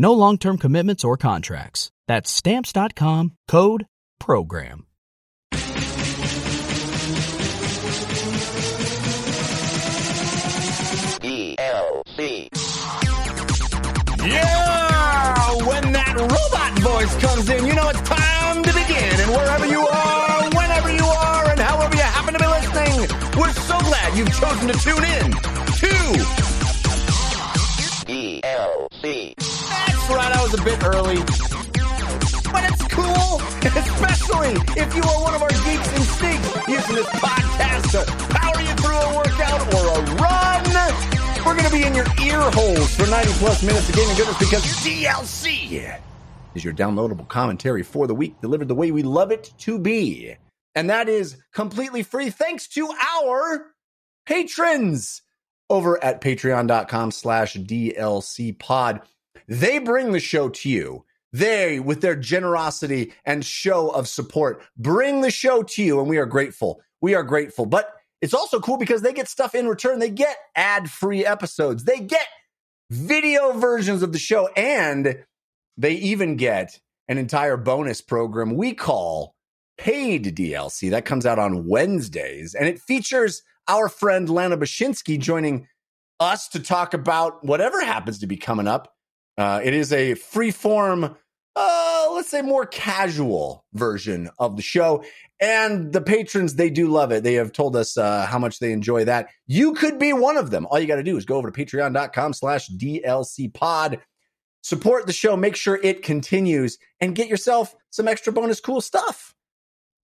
No long term commitments or contracts. That's Stamps.com code PROGRAM. DLC. Yeah! When that robot voice comes in, you know it's time to begin. And wherever you are, whenever you are, and however you happen to be listening, we're so glad you've chosen to tune in to. DLC. Right, I was a bit early. But it's cool, especially if you are one of our geeks and sneaks using this podcast to power you through a workout or a run. We're going to be in your ear holes for 90 plus minutes of gaming goodness because DLC is your downloadable commentary for the week delivered the way we love it to be. And that is completely free thanks to our patrons over at patreon.com slash DLC pod. They bring the show to you. They, with their generosity and show of support, bring the show to you, and we are grateful. We are grateful. But it's also cool because they get stuff in return. They get ad free episodes, they get video versions of the show, and they even get an entire bonus program we call paid DLC. That comes out on Wednesdays, and it features our friend Lana Bashinsky joining us to talk about whatever happens to be coming up. Uh, it is a free form, uh, let's say more casual version of the show. And the patrons, they do love it. They have told us uh, how much they enjoy that. You could be one of them. All you got to do is go over to patreon.com slash DLC pod, support the show, make sure it continues, and get yourself some extra bonus cool stuff.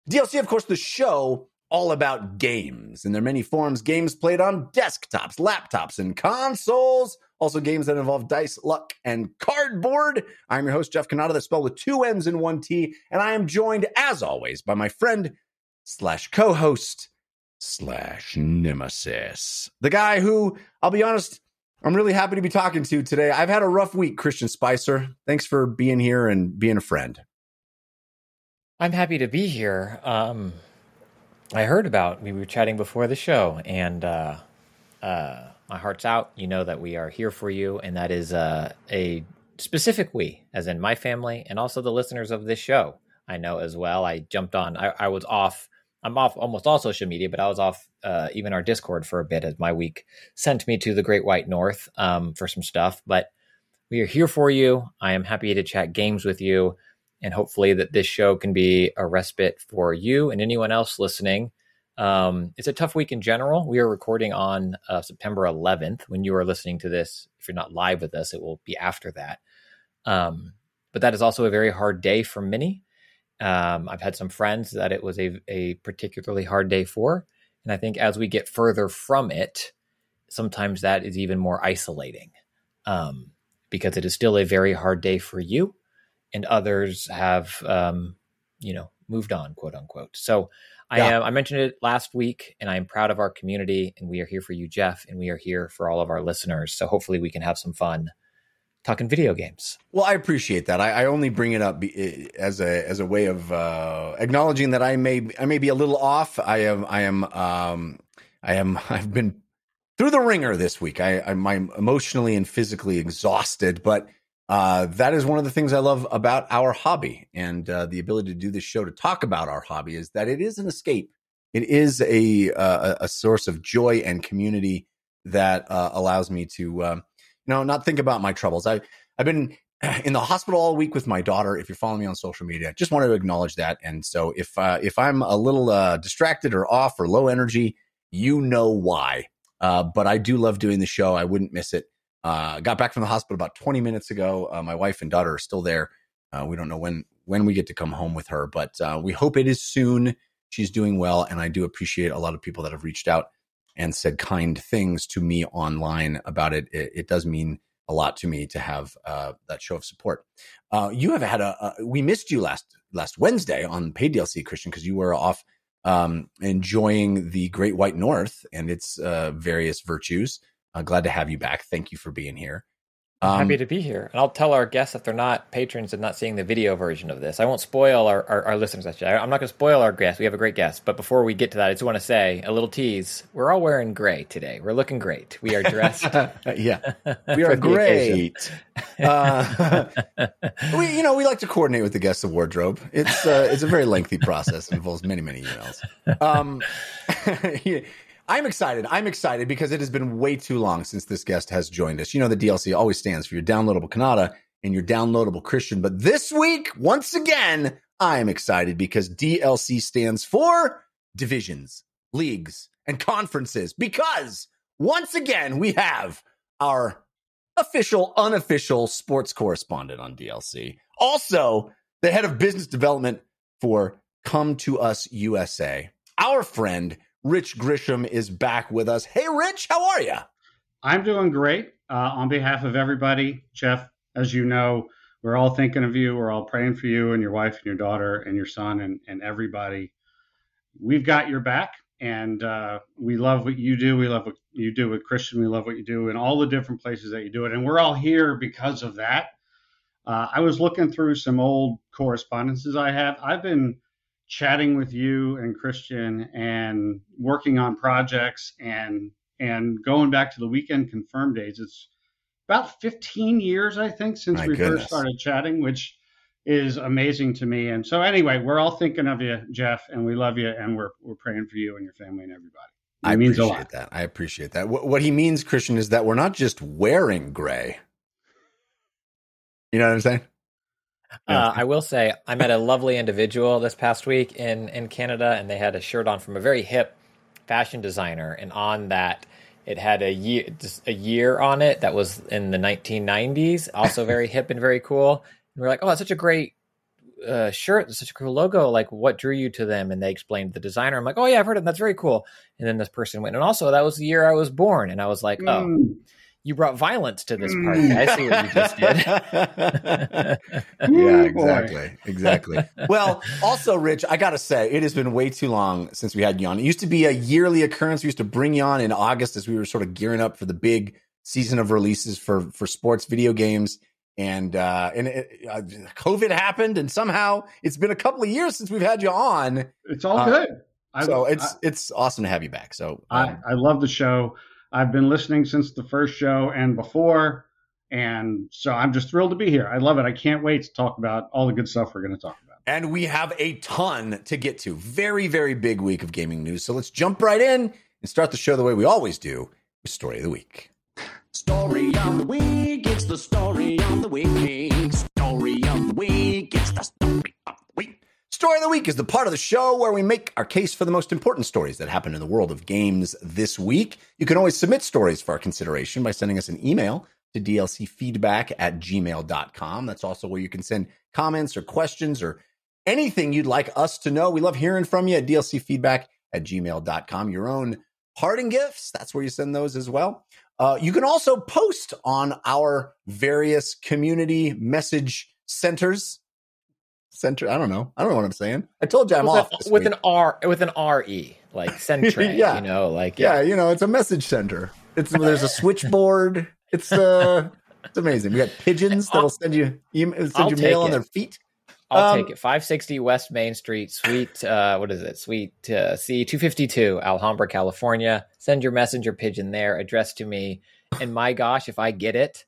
DLC, of course, the show all about games. And there are many forms games played on desktops, laptops, and consoles. Also, games that involve dice, luck, and cardboard. I'm your host, Jeff Cannata, that's spelled with two N's and one T. And I am joined, as always, by my friend slash co host slash nemesis. The guy who, I'll be honest, I'm really happy to be talking to today. I've had a rough week, Christian Spicer. Thanks for being here and being a friend. I'm happy to be here. Um, I heard about we were chatting before the show, and uh, uh, my heart's out. You know that we are here for you, and that is uh, a specific we, as in my family, and also the listeners of this show. I know as well. I jumped on. I, I was off. I'm off almost all social media, but I was off uh, even our Discord for a bit as my week sent me to the Great White North um, for some stuff. But we are here for you. I am happy to chat games with you and hopefully that this show can be a respite for you and anyone else listening. Um, it's a tough week in general. We are recording on uh, September 11th. When you are listening to this, if you're not live with us, it will be after that. Um, but that is also a very hard day for many. Um, I've had some friends that it was a, a particularly hard day for. And I think as we get further from it, sometimes that is even more isolating um, because it is still a very hard day for you and others have um, you know moved on quote unquote so i Yeah. am i mentioned it last week and i am proud of our community and we are here for you jeff and we are here for all of our listeners so hopefully we can have some fun talking video games Well, I appreciate that. I, I only bring it up be, as a as a way of uh, acknowledging that I may I may be a little off. I am I am um, I am I've been through the ringer this week. I, I'm, I'm emotionally and physically exhausted, but uh, that is one of the things I love about our hobby and uh, the ability to do this show to talk about our hobby is that it is an escape. It is a uh, a source of joy and community that uh, allows me to um, you know not think about my troubles. I I've been in the hospital all week with my daughter. If you're following me on social media, just wanted to acknowledge that. And so if uh, if I'm a little distracted or off or low energy, you know why. But I do love doing the show. I wouldn't miss it. Uh, got back from the hospital about 20 minutes ago. Uh, my wife and daughter are still there. Uh, we don't know when when we get to come home with her, but uh, we hope it is soon. She's doing well, and I do appreciate a lot of people that have reached out and said kind things to me online about it. It, it does mean a lot to me to have uh, that show of support. Uh, you have had a, a, we missed you last last Wednesday on paid DLC Christian because you were off um, enjoying the Great White North and its various virtues. Uh, glad to have you back. Thank you for being here. Um, Happy to be here. And I'll tell our guests if they're not patrons and not seeing the video version of this. I won't spoil our, our, our listeners. Actually, I'm not going to spoil our guest. We have a great guest. But before we get to that, I just want to say a little tease. We're all wearing gray today. We're looking great. We are dressed. yeah, we are great. uh, we, you know, we like to coordinate with the guests of wardrobe. It's uh, it's a very lengthy process. It involves many many emails. Um, I'm excited. I'm excited because it has been way too long since this guest has joined us. You know, the DLC always stands for your downloadable Cannata and your downloadable Christian. But this week, once again, I'm excited because DLC stands for divisions, leagues, and conferences. Because once again, we have our official, unofficial sports correspondent on DLC. Also, the head of business development for Come to Us USA, our friend Rich Grisham is back with us. Hey, Rich, how are you? I'm doing great. Uh, on behalf of everybody, Jeff, as you know, we're all thinking of you. We're all praying for you and your wife and your daughter and your son and, and everybody. We've got your back, and uh, we love what you do. We love what you do with Christian. We love what you do in all the different places that you do it. And we're all here because of that. Uh, I was looking through some old correspondences I have. I've been chatting with you and Christian and working on projects and and going back to the weekend confirmed days. It's about 15 years, I think, since My we goodness. first started chatting, which is amazing to me. And so, anyway, we're all thinking of you, Jeff, and we love you, and we're we're praying for you and your family and everybody. It I means appreciate that. I appreciate that. What, what he means, Christian, is that we're not just wearing gray. You know what I'm saying? Uh, I will say I met a lovely individual this past week in in Canada, and they had a shirt on from a very hip fashion designer, and on that it had a year a year on it that was in the 1990s, also very hip and very cool. And we are like, oh, that's such a great uh, shirt, such a cool logo. Like, what drew you to them? And they explained the designer. I'm like, oh yeah, I've heard of them. That's very cool. And then this person went, and also that was the year I was born, and I was like, oh. Mm you brought violence to this party. I see what you just did. yeah, exactly. Exactly. well, also, Rich, I got to say, it has been way too long since we had you on. It used to be a yearly occurrence. We used to bring you on in August as we were sort of gearing up for the big season of releases for, for sports video games. And, uh, and it, uh, COVID happened and somehow it's been a couple of years since we've had you on. It's all uh, good. so I, it's, I, it's awesome to have you back. So um, I, I love the show. I've been listening since the first show and before. And so I'm just thrilled to be here. I love it. I can't wait to talk about all the good stuff we're going to talk about. And we have a ton to get to. Very, very big week of gaming news. So let's jump right in and start the show the way we always do with Story of the Week. Story of the Week. It's the story of the week. Story of the Week. It's the story of the week. Story of the Week is the part of the show where we make our case for the most important stories that happen in the world of games this week. You can always submit stories for our consideration by sending us an email to dlcfeedback at gmail.com. That's also where you can send comments or questions or anything you'd like us to know. We love hearing from you at dlcfeedback at gmail.com. Your own parting gifts, that's where you send those as well. Uh, you can also post on our various community message centers center. I don't know. I don't know what I'm saying. I told you I'm with off a, with week. an R with an R E like Centre. yeah, you know, like yeah. yeah. you know, it's a message center. It's there's a switchboard. It's uh, it's amazing. We got pigeons that'll send you email, send you mail on their feet. I'll um, take it. 560 West Main Street, Suite, uh, what is it? Suite uh, C 252, Alhambra, California. Send your messenger pigeon there, addressed to me. And my gosh, if I get it,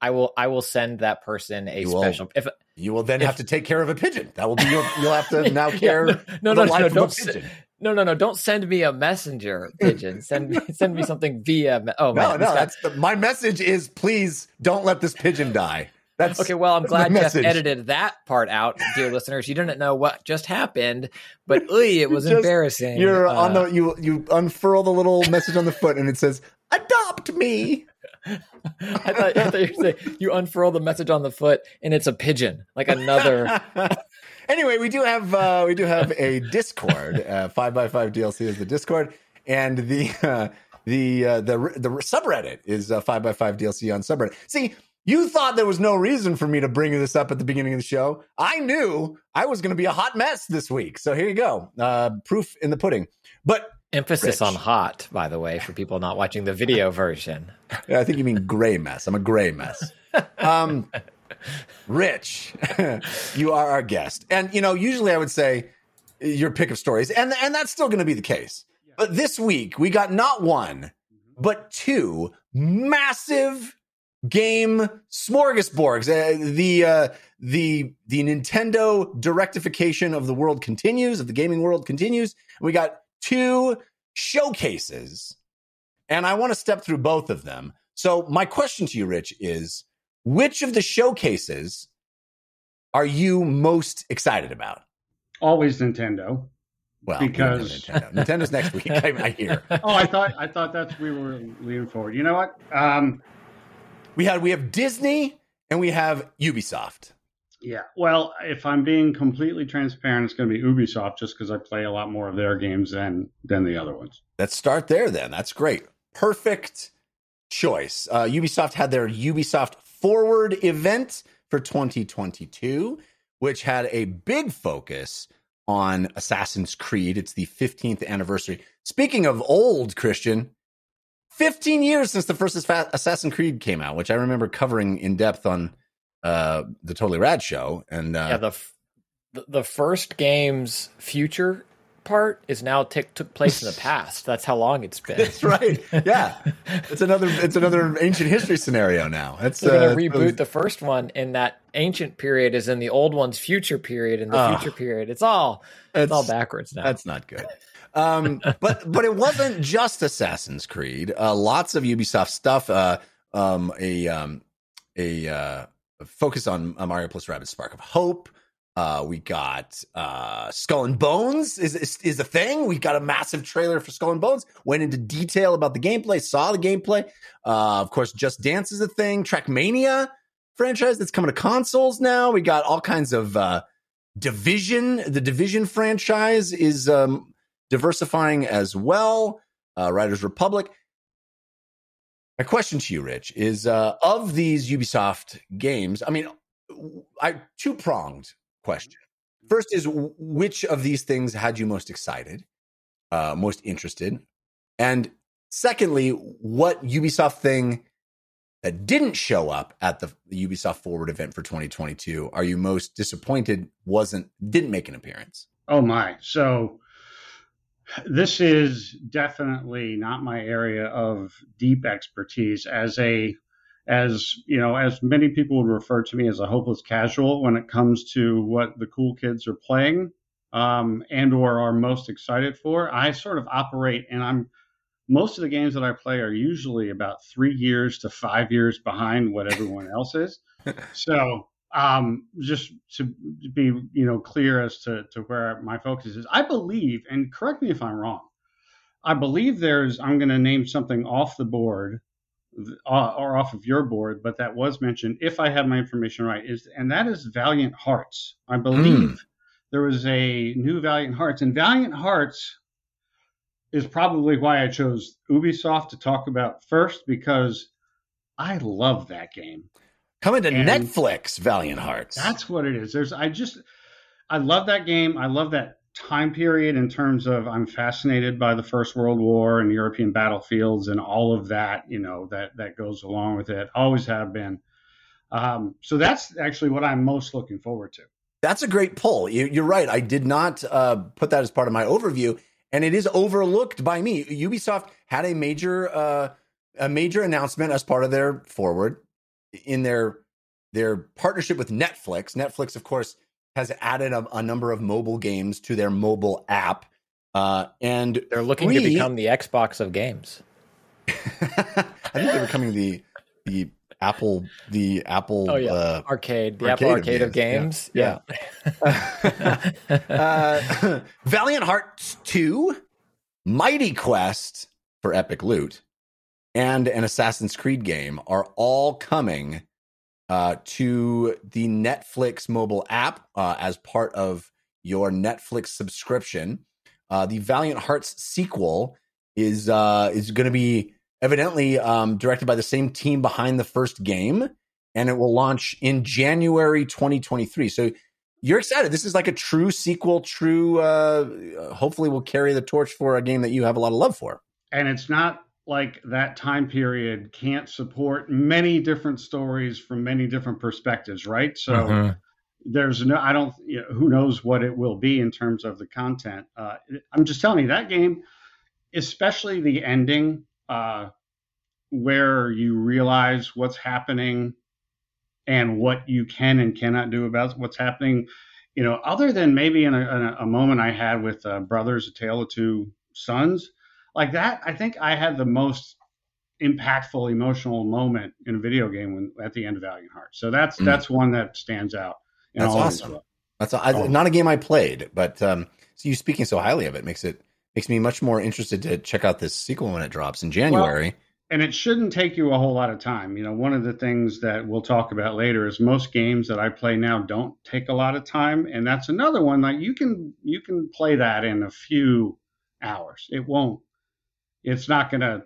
I will I will send that person a you special. Will, if you will then if, have to take care of a pigeon, that will be your. You'll have to now care. yeah, no, no, no, no, don't. Se- no, no, no! Don't send me a messenger pigeon. Send me, send me something via. Oh no, no! That's the, my message is please don't let this pigeon die. That's Okay, well, I'm glad Jeff edited that part out, dear listeners. You didn't know what just happened, but oy, it was Just- embarrassing. You're on Uh, the you you unfurl the little message on the foot and it says adopt me. I thought, I thought you were saying you unfurl the message on the foot and it's a pigeon, like another. anyway, we do have uh, we do have a Discord. Uh, five by five DLC is the Discord, and the uh, the uh, the the subreddit is uh, five by five DLC on subreddit. See, you thought there was no reason for me to bring this up at the beginning of the show. I knew I was going to be a hot mess this week, so here you go. Uh, proof in the pudding. But Emphasis Rich. on hot, by the way, for people not watching the video version. I think you mean gray mess. I'm a gray mess. Um, Rich, you are our guest, and you know usually I would say your pick of stories, and and that's still going to be the case. But this week we got not one, but two massive game smorgasbords. Uh, the uh, the the Nintendo directification of the world continues, of the gaming world continues. We got two showcases, and I want to step through both of them. So my question to you, Rich, is which of the showcases are you most excited about? Always Nintendo. Well, we don't know Because- Nintendo. Nintendo's next week. I, I hear Oh, I thought I thought that's we were leaning forward. You know what? Um, we had we have Disney and we have Ubisoft. Yeah. Well, if I'm being completely transparent, it's going to be Ubisoft, just because I play a lot more of their games than than the other ones. Let's start there then. That's great. Perfect choice. Uh, Ubisoft had their Ubisoft Forward event for 2022, which had a big focus on Assassin's Creed. It's the 15th anniversary. Speaking of old, Christian, 15 years since the first Assassin's Creed came out, which I remember covering in depth on uh, the Totally Rad show. And uh, yeah, the, f- the first game's future part is now tick took place in the past. That's how long it's been. that's right. Yeah, it's another it's another ancient history scenario now. It's They're uh, going to reboot the first one, and that ancient period is in the old one's future period, and the Ah. future period. It's all it's all backwards now. That's not good. Um, but but it wasn't just Assassin's Creed. Uh, lots of Ubisoft stuff. Uh, um, a um, a uh, focus on uh, Mario plus Rabbids Spark of Hope. Uh, we got uh, Skull and Bones is, is is a thing. We got a massive trailer for Skull and Bones. Went into detail about the gameplay. Saw the gameplay. Uh, of course, Just Dance is a thing. Trackmania franchise that's coming to consoles now. We got all kinds of uh, Division. The Division franchise is um, diversifying as well. Uh, Riders Republic. My question to you, Rich, is uh, of these Ubisoft games. I mean, I two pronged question. First is which of these things had you most excited, uh, most interested, and secondly, what Ubisoft thing that didn't show up at the, the Ubisoft Forward event for 2022 are you most disappointed wasn't didn't make an appearance? Oh my! So this is definitely not my area of deep expertise. As a as you know, as many people would refer to me as a hopeless casual when it comes to what the cool kids are playing um, and or are most excited for. I sort of operate, and I'm most of the games that I play are usually about three years to five years behind what everyone else is. So um, just to be you know clear as to, to where my focus is, I believe, and correct me if I'm wrong, I believe there's I'm going to name something off the board uh, or off of your board, but that was mentioned. If I have my information right, is and that is Valiant Hearts. I believe there was a new Valiant Hearts, and Valiant Hearts is probably why I chose Ubisoft to talk about first because I love that game. Coming to And- Netflix, Valiant Hearts. That's what it is. There's I just I love that game. I love that time period in terms of I'm fascinated by the First World War and European battlefields and all of that, you know, that that goes along with it. Always have been. Um, so that's actually what I'm most looking forward to. That's a great pull. You, you're right. I did not uh, put that as part of my overview, and it is overlooked by me. Ubisoft had a major uh, a major announcement as part of their forward in their their partnership with Netflix. Netflix, of course, has added a, a number of mobile games to their mobile app, uh, and They're looking to become the Xbox of games. I think they're becoming the the Apple the Apple Oh yeah, uh, arcade, the arcade Apple of Arcade of games. games. Yeah. Yeah, uh, Valiant Hearts 2, Mighty Quest for Epic Loot, and an Assassin's Creed game are all coming uh, to the Netflix mobile app uh, as part of your Netflix subscription. Uh, the Valiant Hearts sequel is uh, is going to be evidently um, directed by the same team behind the first game, and it will launch in January 2023. So you're excited. This is like a true sequel. True. Uh, hopefully, will carry the torch for a game that you have a lot of love for. and it's not like that time period can't support many different stories from many different perspectives, right? So Mhm. there's no, I don't, you know, who knows what it will be in terms of the content. Uh, I'm just telling you that game, especially the ending, uh, where you realize what's happening and what you can and cannot do about what's happening. You know, other than maybe in a, in a moment I had with uh, Brothers, A Tale of Two Sons, like that, I think I had the most impactful emotional moment in a video game when at the end of Valiant Hearts. So that's Mm. that's one that stands out. in That's all awesome. That's I, Oh. not a game I played, but um, so you speaking so highly of it makes it makes me much more interested to check out this sequel when it drops in January. and it shouldn't take you a whole lot of time. You know, one of the things that we'll talk about later is most games that I play now don't take a lot of time, and that's another one like you can you can play that in a few hours. It won't. It's not going to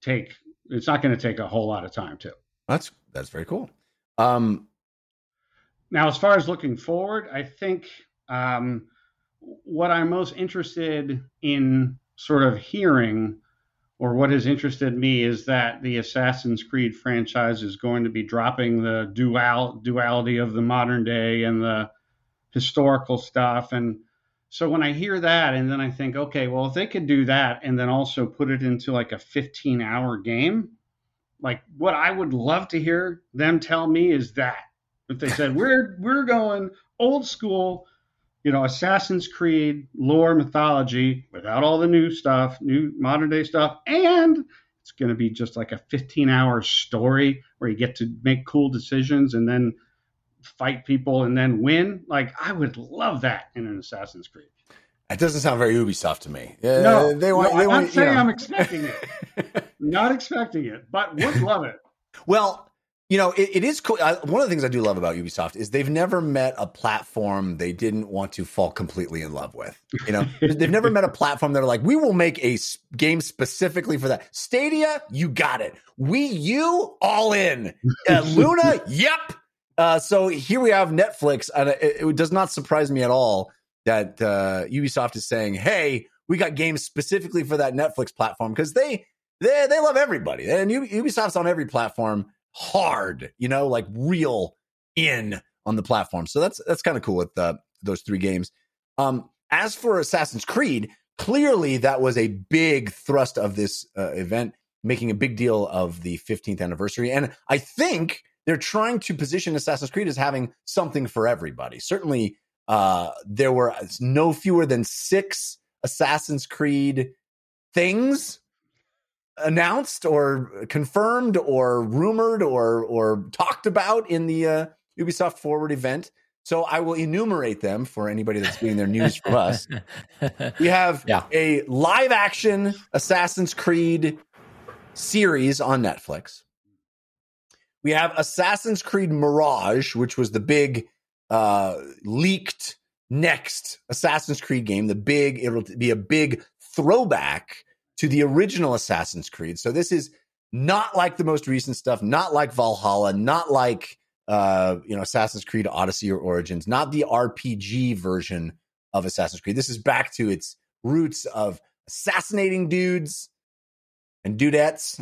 take. It's not going to take a whole lot of time too. that's that's very cool. Um, Now, as far as looking forward, I think um, what I'm most interested in sort of hearing, or what has interested me, is that the Assassin's Creed franchise is going to be dropping the dual duality of the modern day and the historical stuff. And so when I hear that, and then I think, okay, well, if they could do that and then also put it into like a 15 hour game, like what I would love to hear them tell me is that. If they said we're we're going old school, you know, Assassin's Creed lore mythology without all the new stuff, new modern day stuff, and it's going to be just like a 15 hour story where you get to make cool decisions and then fight people and then win. Like I would love that in an Assassin's Creed. it doesn't sound very Ubisoft to me. Uh, no, they want. no, they I'm want. not saying you know. I'm expecting it. not expecting it, but would love it. Well, you know, it, it is cool. I, one of the things I do love about Ubisoft is they've never met a platform they didn't want to fall completely in love with. You know, they've never met a platform that are like, we will make a game specifically for that. Stadia, you got it. We, you, all in. Uh, Luna, yep. Uh, so here we have Netflix, and it, it does not surprise me at all that uh, Ubisoft is saying, "Hey, we got games specifically for that Netflix platform," because they they they love everybody, and Ubisoft's on every platform hard, you know, like real in on the platform. So that's that's kind of cool with uh, those three games. Um, as for Assassin's Creed, clearly that was a big thrust of this uh, event, making a big deal of the 15th anniversary, and I think they're trying to position Assassin's Creed as having something for everybody. Certainly, uh, there were no fewer than six Assassin's Creed things announced or confirmed or rumored or or talked about in the uh, Ubisoft Forward event. So I will enumerate them for anybody that's getting their news from us. We have Yeah. a live action Assassin's Creed series on Netflix. We have Assassin's Creed Mirage, which was the big uh, leaked next Assassin's Creed game. The big, it'll be a big throwback to the original Assassin's Creed. So this is not like the most recent stuff, not like Valhalla, not like uh, you know Assassin's Creed Odyssey or Origins, not the RPG version of Assassin's Creed. This is back to its roots of assassinating dudes and dudettes.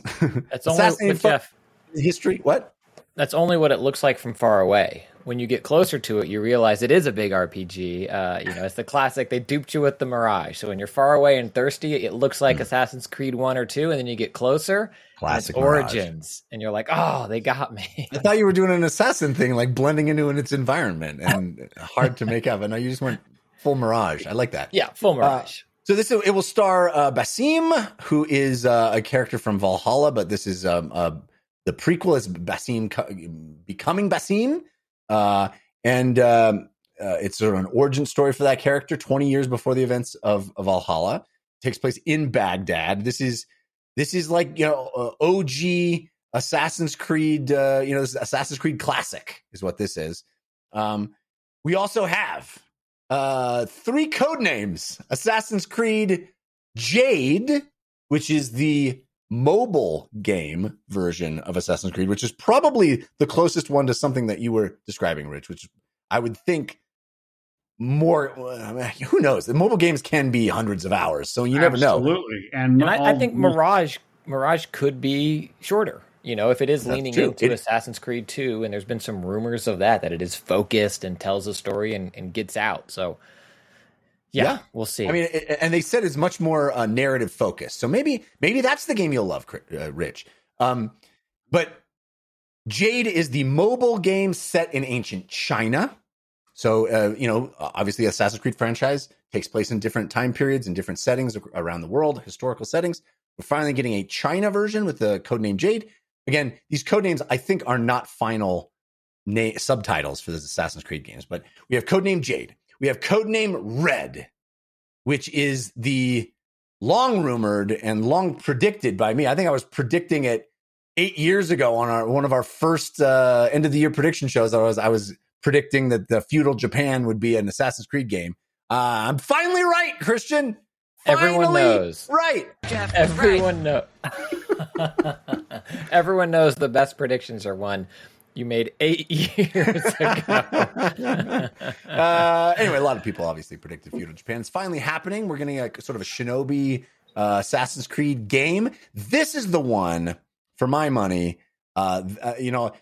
That's only with fu- Jeff. History. What? That's only what it looks like from far away. When you get closer to it, you realize it is a big RPG. Uh, you know, it's the classic. They duped you with the Mirage. So when you're far away and thirsty, it looks like Assassin's Creed One or Two, and then you get closer, and it's Classic Mirage. Origins, and you're like, oh, they got me. I thought you were doing an assassin thing, like blending into its environment and hard to make out. But no, you just went full Mirage. I like that. yeah, full Mirage. So this it will star uh, Basim, who is uh, a character from Valhalla, but this is um, a the prequel is Basim becoming Basim, uh, and um, uh, it's sort of an origin story for that character. Twenty years before the events of of Valhalla, takes place in Baghdad. This is this is like you know uh, OG Assassin's Creed. Uh, you know, this Assassin's Creed classic is what this is. Um, we also have uh, three code names: Assassin's Creed Jade, which is the mobile game version of Assassin's Creed, which is probably the closest one to something that you were describing, Rich. Which I would think more. Eh, who knows? The mobile games can be hundreds of hours, so you never know. Absolutely, and, And I, I think Mirage Mirage could be shorter. You know, if it is leaning true. into It- Assassin's Creed 2, and there's been some rumors of that, that it is focused and tells a story and, and gets out. So, yeah, Yeah. we'll see. I mean, it- and they said it's much more uh, narrative focused. So maybe maybe that's the game you'll love, uh, Rich. Um, but Jade is the mobile game set in ancient China. So uh, you know, obviously, Assassin's Creed franchise takes place in different time periods and different settings around the world, historical settings. We're finally getting a China version with the codename Jade. Again, these codenames I think are not final na- subtitles for the Assassin's Creed games, but we have codename Jade. We have codename Red, which is the long rumored and long predicted by me. I think I was predicting it eight years ago on our one of our first uh, end of the year prediction shows. I was I was predicting that the feudal Japan would be an Assassin's Creed game. Uh, I'm finally right, Christian. Everyone Finally knows. Right. Everyone know. Everyone knows the best predictions are one you made eight years ago. uh, anyway, a lot of people obviously predicted feudal Japan. It's finally happening. We're getting a sort of a shinobi uh, Assassin's Creed game. This is the one for my money. Uh, uh, you know,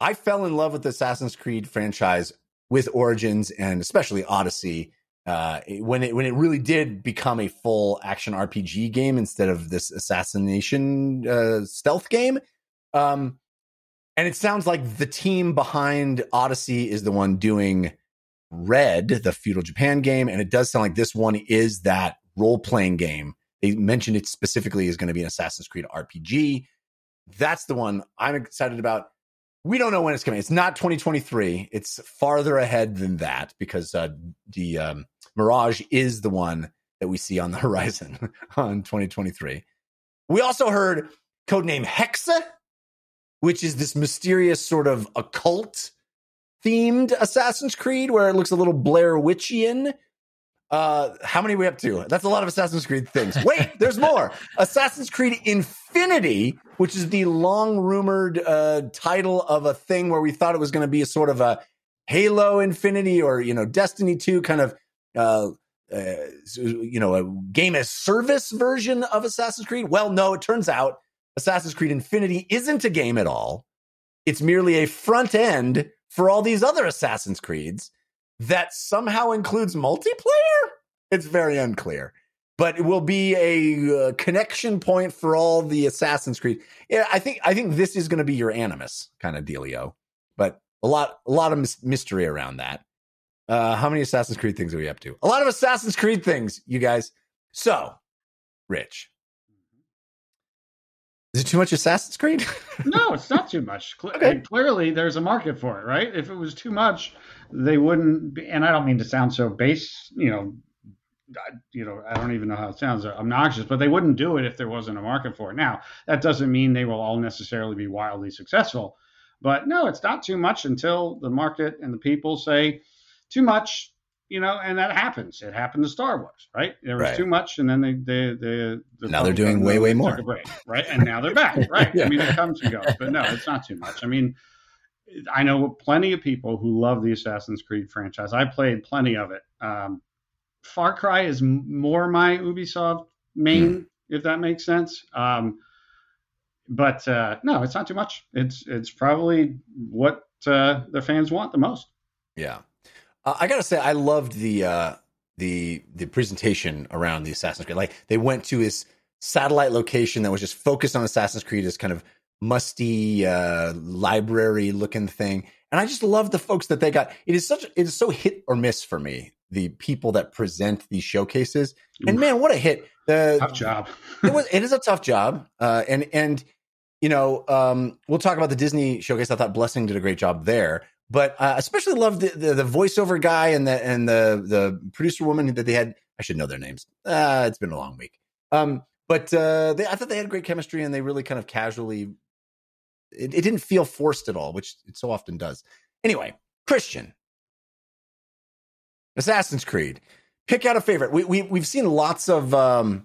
I fell in love with the Assassin's Creed franchise with Origins and especially Odyssey. Uh, when it when it really did become a full action RPG game instead of this assassination uh, stealth game, um, and it sounds like the team behind Odyssey is the one doing Red, the feudal Japan game, and it does sound like this one is that role playing game. They mentioned it specifically is going to be an Assassin's Creed RPG. That's the one I'm excited about. We don't know when it's coming. It's not 2023. It's farther ahead than that because uh, the um, Mirage is the one that we see on the horizon on 2023. We also heard codename Hexe, which is this mysterious sort of occult themed Assassin's Creed where it looks a little Blair Witchian. Uh, how many are we up to? That's a lot of Assassin's Creed things. Wait, there's more. Assassin's Creed Infinity, which is the long rumored uh, title of a thing where we thought it was going to be a sort of a Halo Infinity or you know Destiny 2 kind of uh, uh, you know a game as service version of Assassin's Creed. Well, no, it turns out Assassin's Creed Infinity isn't a game at all. It's merely a front end for all these other Assassin's Creeds that somehow includes multiplayer. It's very unclear, but it will be a uh, connection point for all the Assassin's Creed. Yeah, I think I think this is going to be your Animus kind of dealio, but a lot a lot of mis- mystery around that. Uh, how many Assassin's Creed things are we up to? A lot of Assassin's Creed things, you guys. So, Rich, is it too much Assassin's Creed? no, it's not too much. Cle- Okay. Clearly, there's a market for it, right? If it was too much, they wouldn't. Be, and I don't mean to sound so base, you know. I- You know, I don't even know how it sounds uh, obnoxious, but they wouldn't do it if there wasn't a market for it. Now, that doesn't mean they will all necessarily be wildly successful, but no, it's not too much until the market and the people say too much. You know, and that happens. It happened to Star Wars, right? There was Right. too much, and then they, they, they the Now they're doing way, way more. break, right? And now they're back, right? Yeah. I mean, it comes and goes, but no, it's not too much. I mean, I know plenty of people who love the Assassin's Creed franchise. I played plenty of it. Um, Far Cry is more my Ubisoft main, if that makes sense. Um, but uh, no, it's not too much. It's it's probably what uh, the fans want the most. Yeah, uh, I gotta say, I loved the uh, the the presentation around the Assassin's Creed. Like they went to his satellite location that was just focused on Assassin's Creed, this kind of musty uh, library looking thing, and I just love the folks that they got. It is such it is so hit or miss for me. The people that present these showcases, and man, what a hit! The Tough job. it was it is a tough job uh and and you know, um, we'll talk about the Disney showcase. I thought Blessing did a great job there, but uh, especially loved the, the, the voiceover guy and the and the the producer woman that they had. I should know their names. Uh, it's been a long week. Um, but uh, they, I thought they had great chemistry and they really kind of casually. It, it didn't feel forced at all, which it so often does. Anyway, Christian, Assassin's Creed. Pick out a favorite. We we we've seen lots of um,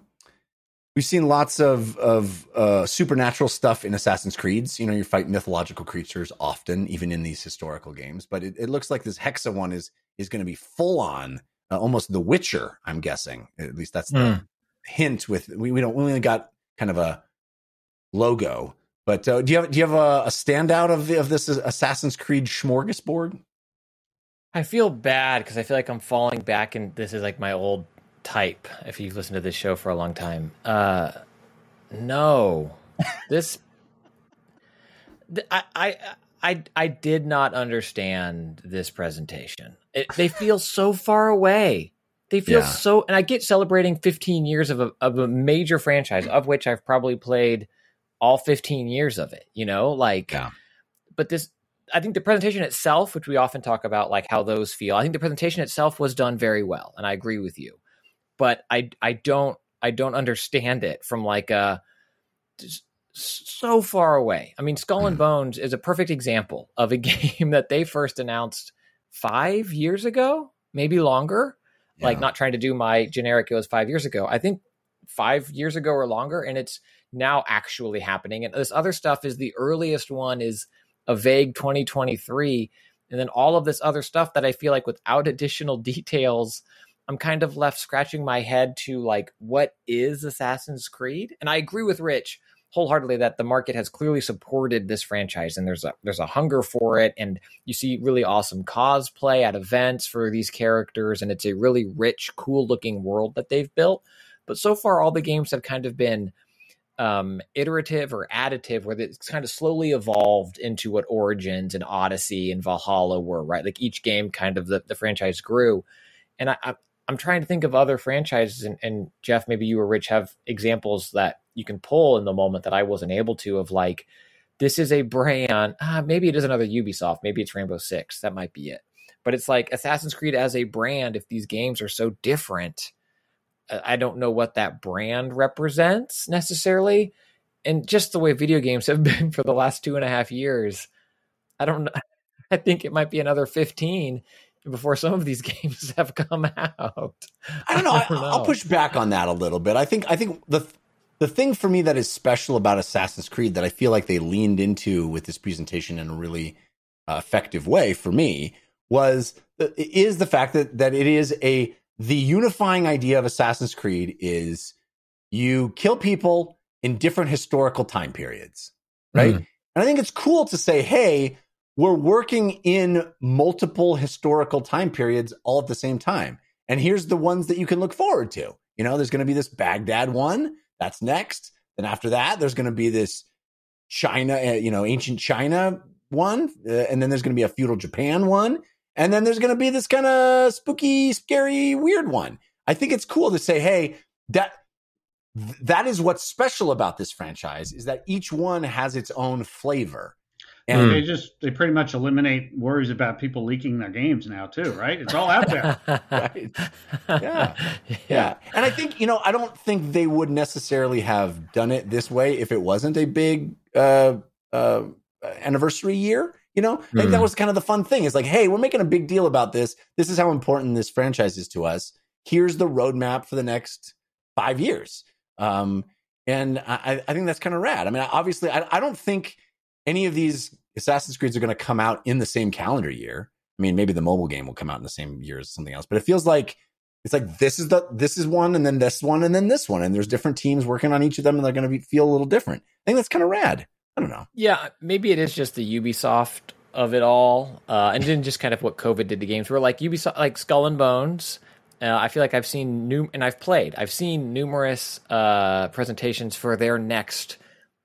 we've seen lots of of uh, supernatural stuff in Assassin's Creeds. You know, you fight mythological creatures often, even in these historical games. But it, it looks like this Hexe one is is going to be full on, uh, almost The Witcher. I'm guessing. At least that's the Mm. hint. With we we don't we only got kind of a logo. But uh, do you have do you have a, a standout of of this Assassin's Creed smorgasbord? I feel bad because I feel like I'm falling back, and this is like my old type. If you've listened to this show for a long time, uh, no, this, th- I, I, I, I did not understand this presentation. It, they feel so far away. They feel Yeah. so, and I get celebrating 15 years of a of a major franchise, of which I've probably played all 15 years of it. You know, like, Yeah. but this I think the presentation itself, which we often talk about, like how those feel. I think the presentation itself was done very well, and I agree with you. But I I don't I don't understand it from like uh, a so far away. I mean, Skull and hmm. Bones is a perfect example of a game that they first announced five years ago, maybe longer. Like not trying to do my generic. It was five years ago. I think five years ago or longer, and it's now actually happening. And this other stuff is the earliest one is a vague 2023 and then all of this other stuff that i feel like without additional details i'm kind of left scratching my head to like what is assassin's creed and i agree with rich wholeheartedly that the market has clearly supported this franchise and there's a there's a hunger for it and you see really awesome cosplay at events for these characters and it's a really rich cool looking world that they've built but so far all the games have kind of been um, iterative or additive, where it's kind of slowly evolved into what Origins and Odyssey and Valhalla were, right? Like each game, kind of the, the franchise grew. And I, I, I'm trying to think of other franchises, and, and Jeff, maybe you or Rich have examples that you can pull in the moment that I wasn't able to of like, this is a brand. Ah, maybe it is another Ubisoft. Maybe it's Rainbow Six. That might be it. But it's like Assassin's Creed as a brand. If these games are so different, I don't know what that brand represents necessarily. And just the way video games have been for the last two and a half years, I don't know. I think it might be another 15 before some of these games have come out. I don't know. I, don't I'll know. push back on that a little bit. I think I think the the thing for me that is special about Assassin's Creed that I feel like they leaned into with this presentation in a really uh, effective way for me was is the fact that that it is a the unifying idea of Assassin's Creed is you kill people in different historical time periods, right? Mhm. And I think it's cool to say, hey, we're working in multiple historical time periods all at the same time. And here's the ones that you can look forward to. You know, there's going to be this Baghdad one. That's next. Then after that, there's going to be this China, uh, you know, ancient China one. Uh, and then there's going to be a feudal Japan one. And then there's going to be this kind of spooky, scary, weird one. I think it's cool to say, hey, that that is what's special about this franchise is that each one has its own flavor. And They just they pretty much eliminate worries about people leaking their games now too, right? It's all out there. Right. Yeah. Yeah. And I think, you know, I don't think they would necessarily have done it this way if it wasn't a big uh, uh, anniversary year. You know, I think that Mhm. was kind of the fun thing. Is like, hey, we're making a big deal about this. This is how important this franchise is to us. Here's the roadmap for the next five years. Um, and I, I think that's kind of rad. I mean, obviously, I, I don't think any of these Assassin's Creeds are going to come out in the same calendar year. I mean, maybe the mobile game will come out in the same year as something else, but it feels like it's like this is the this is one, and then this one, and then this one, and there's different teams working on each of them, and they're going to feel a little different. I think that's kind of rad. I don't know. Yeah, maybe it is just the Ubisoft of it all, uh, and then just kind of what COVID did to games. Where like Ubisoft, like Skull and Bones. Uh, I feel like I've seen new, and I've played. I've seen numerous uh, presentations for their next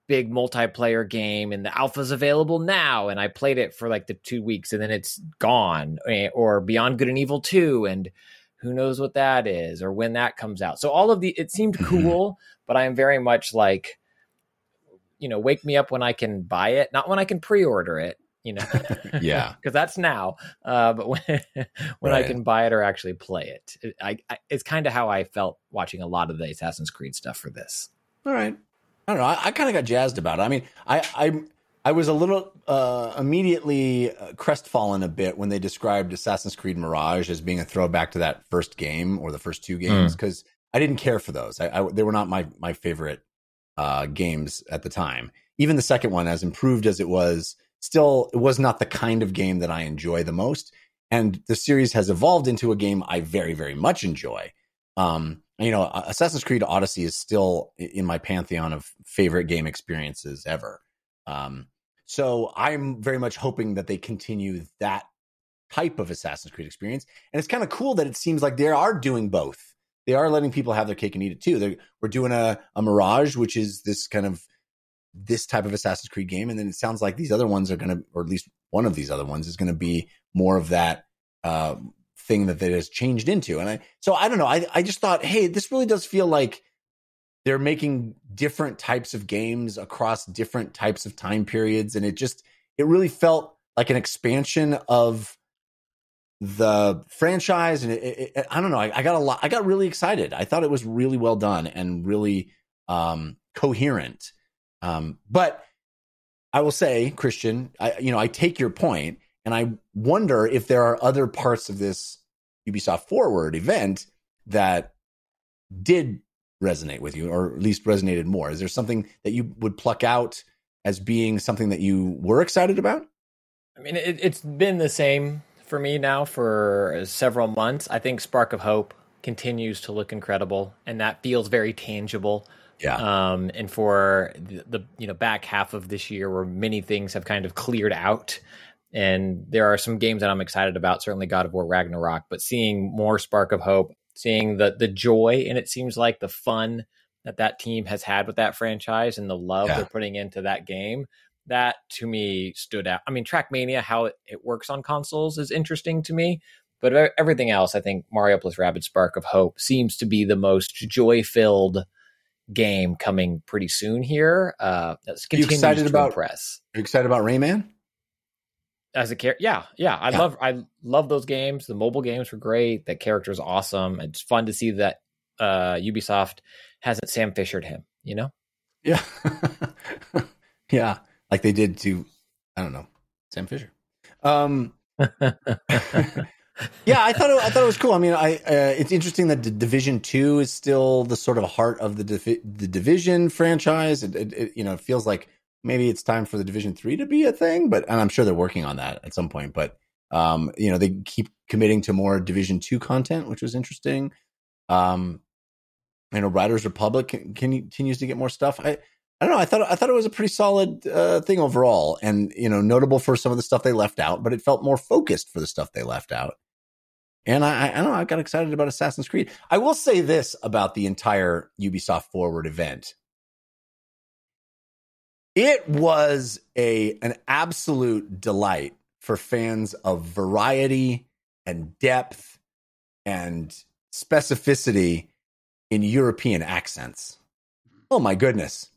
big multiplayer game, and the alpha's available now. And I played it for like the two weeks, and then it's gone. eh, Or Beyond Good and Evil Two, and who knows what that is, or when that comes out. So all of the it seemed Mhm. cool, but I am very much like you know, wake me up when I can buy it, not when I can pre-order it. You know, Yeah. because that's now. Uh, but when when I can buy it or actually play it, it I, I it's kind of how I felt watching a lot of the Assassin's Creed stuff for this. All right. I don't know. I, I kind of got jazzed about it. I mean, I I I was a little uh, immediately uh, crestfallen a bit when they described Assassin's Creed Mirage as being a throwback to that first game or the first two games because I didn't care for those. I, I they were not my my favorite uh, games at the time. Even the second one, as improved as it was, still it was not the kind of game that I enjoy the most. And the series has evolved into a game I very very much enjoy. Um, you know, Assassin's Creed Odyssey is still in my pantheon of favorite game experiences ever. Um, so I'm very much hoping that they continue that type of Assassin's Creed experience. And it's kind of cool that it seems like they are doing both. They are letting people have their cake and eat it too. They're, we're doing a, a Mirage, which is this kind of this type of Assassin's Creed game, and then it sounds like these other ones are going to, or at least one of these other ones is going to be more of that uh, thing that it has changed into. And I, so I don't know. I, I just thought, hey, this really does feel like they're making different types of games across different types of time periods, and it just, it really felt like an expansion of the franchise. And it, it, it- I don't know. I, I got a lot. I got really excited. I thought it was really well done and really um, coherent. Um, but I will say, Christian, I, you know, I take your point, and I wonder if there are other parts of this Ubisoft Forward event that did resonate with you, or at least resonated more. Is there something that you would pluck out as being something that you were excited about? I mean, it, it's been the same for me now for several months. I think Spark of Hope continues to look incredible, and that feels very tangible. Yeah. Um, and for the, the you know back half of this year, where many things have kind of cleared out, and there are some games that I'm excited about. Certainly, God of War Ragnarok, but seeing more Spark of Hope, seeing the the joy, and it seems like the fun that that team has had with that franchise and the love Yeah. they're putting into that game that to me stood out. I mean, Trackmania, how it, it works on consoles is interesting to me, but everything else, I think Mario plus Rabbids Spark of Hope seems to be the most joy filled game coming pretty soon here. Uh, that's You excited to about- impress. Are you excited about Rayman? As a character, yeah, yeah, I Yeah. love I love those games. The mobile games were great. That character is awesome. It's fun to see that uh, Ubisoft hasn't Sam Fishered him. You know, Yeah. yeah. Like they did to, I don't know, Sam Fisher. Um, yeah, I thought it, I thought it was cool. I mean, I uh, it's interesting that D- Division Two is still the sort of heart of the Divi- the Division franchise. It, it, it, you know, it feels like maybe it's time for the Division Three to be a thing, but and I'm sure they're working on that at some point. But um, you know, they keep committing to more Division Two content, which was interesting. Um, you know, Riders Republic can, continues to get more stuff. I I don't know. I thought I thought it was a pretty solid uh, thing overall, and you know, notable for some of the stuff they left out, but it felt more focused for the stuff they left out. And I, I, I don't know. I got excited about Assassin's Creed. I will say this about the entire Ubisoft Forward event: it was a an absolute delight for fans of variety and depth and specificity in European accents. Oh my goodness.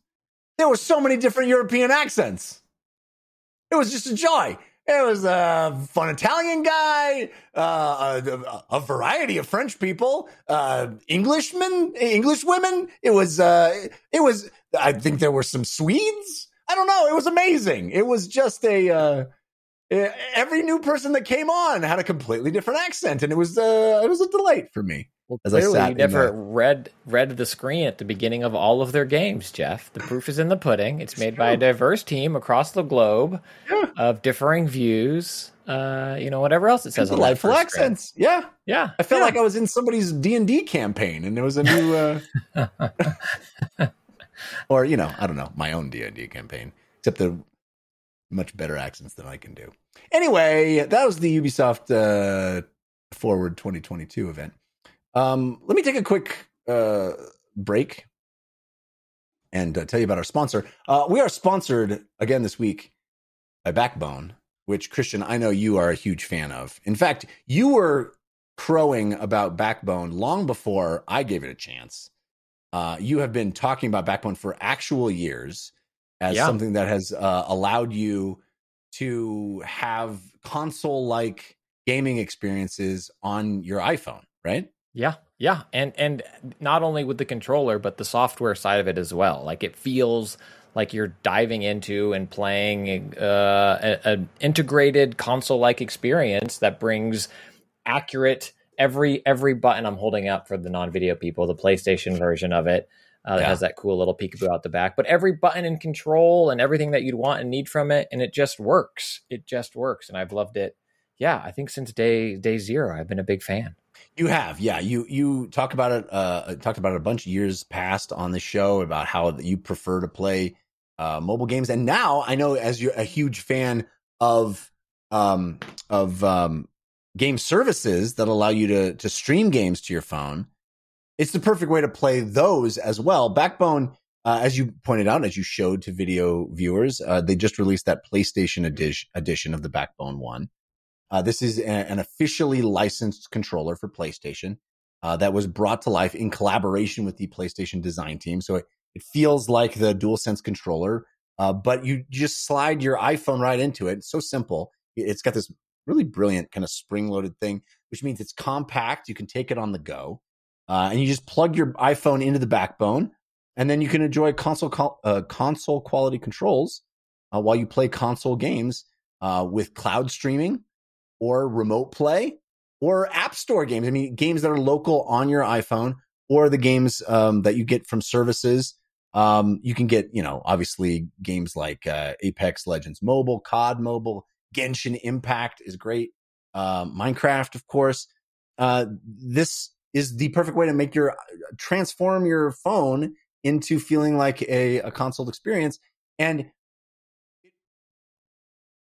There were so many different European accents. It was just a joy. It was a fun Italian guy, uh, a, a variety of French people, uh, Englishmen, English women. It was, uh, it was, I think there were some Swedes. I don't know. It was amazing. It was just a, uh, every new person that came on had a completely different accent and it was, uh, it was a delight for me. Well, As I clearly sat you never the- read read the screen at the beginning of all of their games, Jeff. The proof is in the pudding. It's It's made by a diverse team across the globe Yeah. of differing views. Uh, you know, whatever else it says. delightful accents. Yeah. Yeah, I felt yeah. like I was in somebody's D and D campaign, and there was a new, uh, or you know, I don't know, my own D and D campaign, except the much better accents than I can do. Anyway, that was the Ubisoft uh, Forward 2022 event. Um, let me take a quick uh, break and uh, tell you about our sponsor. Uh, we are sponsored again this week by Backbone, which Christian, I know you are a huge fan of. In fact, you were crowing about Backbone long before I gave it a chance. Uh, you have been talking about Backbone for actual years. as Yeah. something that has uh, allowed you to have console like gaming experiences on your iPhone, right? Yeah, yeah, and and not only with the controller, but the software side of it as well. Like it feels like you're diving into and playing uh, an integrated console-like experience that brings accurate every every button I'm holding up for the non-video people, the PlayStation version of it. Uh, that Yeah. has that cool little peekaboo out the back, but every button and control and everything that you'd want and need from it, and it just works. It just works, and I've loved it. Yeah, I think since day day zero, I've been a big fan. You have, yeah. You you talk about it. Uh, talked about it a bunch of years past on the show about how you prefer to play uh, mobile games, and now I know as you're a huge fan of um of um game services that allow you to to stream games to your phone. It's the perfect way to play those as well. Backbone, uh, as you pointed out, as you showed to video viewers, uh, they just released that PlayStation edition of the Backbone One. Uh, this is a- an officially licensed controller for PlayStation uh, that was brought to life in collaboration with the PlayStation design team. So it, it feels like the DualSense controller, uh, but you just slide your iPhone right into it. It's so simple. It's got this really brilliant kind of spring loaded thing, which means it's compact. You can take it on the go. Uh, and you just plug your iPhone into the backbone, and then you can enjoy console col- uh, console quality controls uh, while you play console games uh, with cloud streaming or remote play or app store games. I mean, games that are local on your iPhone or the games um, that you get from services. Um, you can get, you know, obviously games like uh, Apex Legends Mobile, COD Mobile, Genshin Impact is great. Um, Minecraft, of course. Uh, this is the perfect way to make your transform your phone into feeling like a, a console experience. And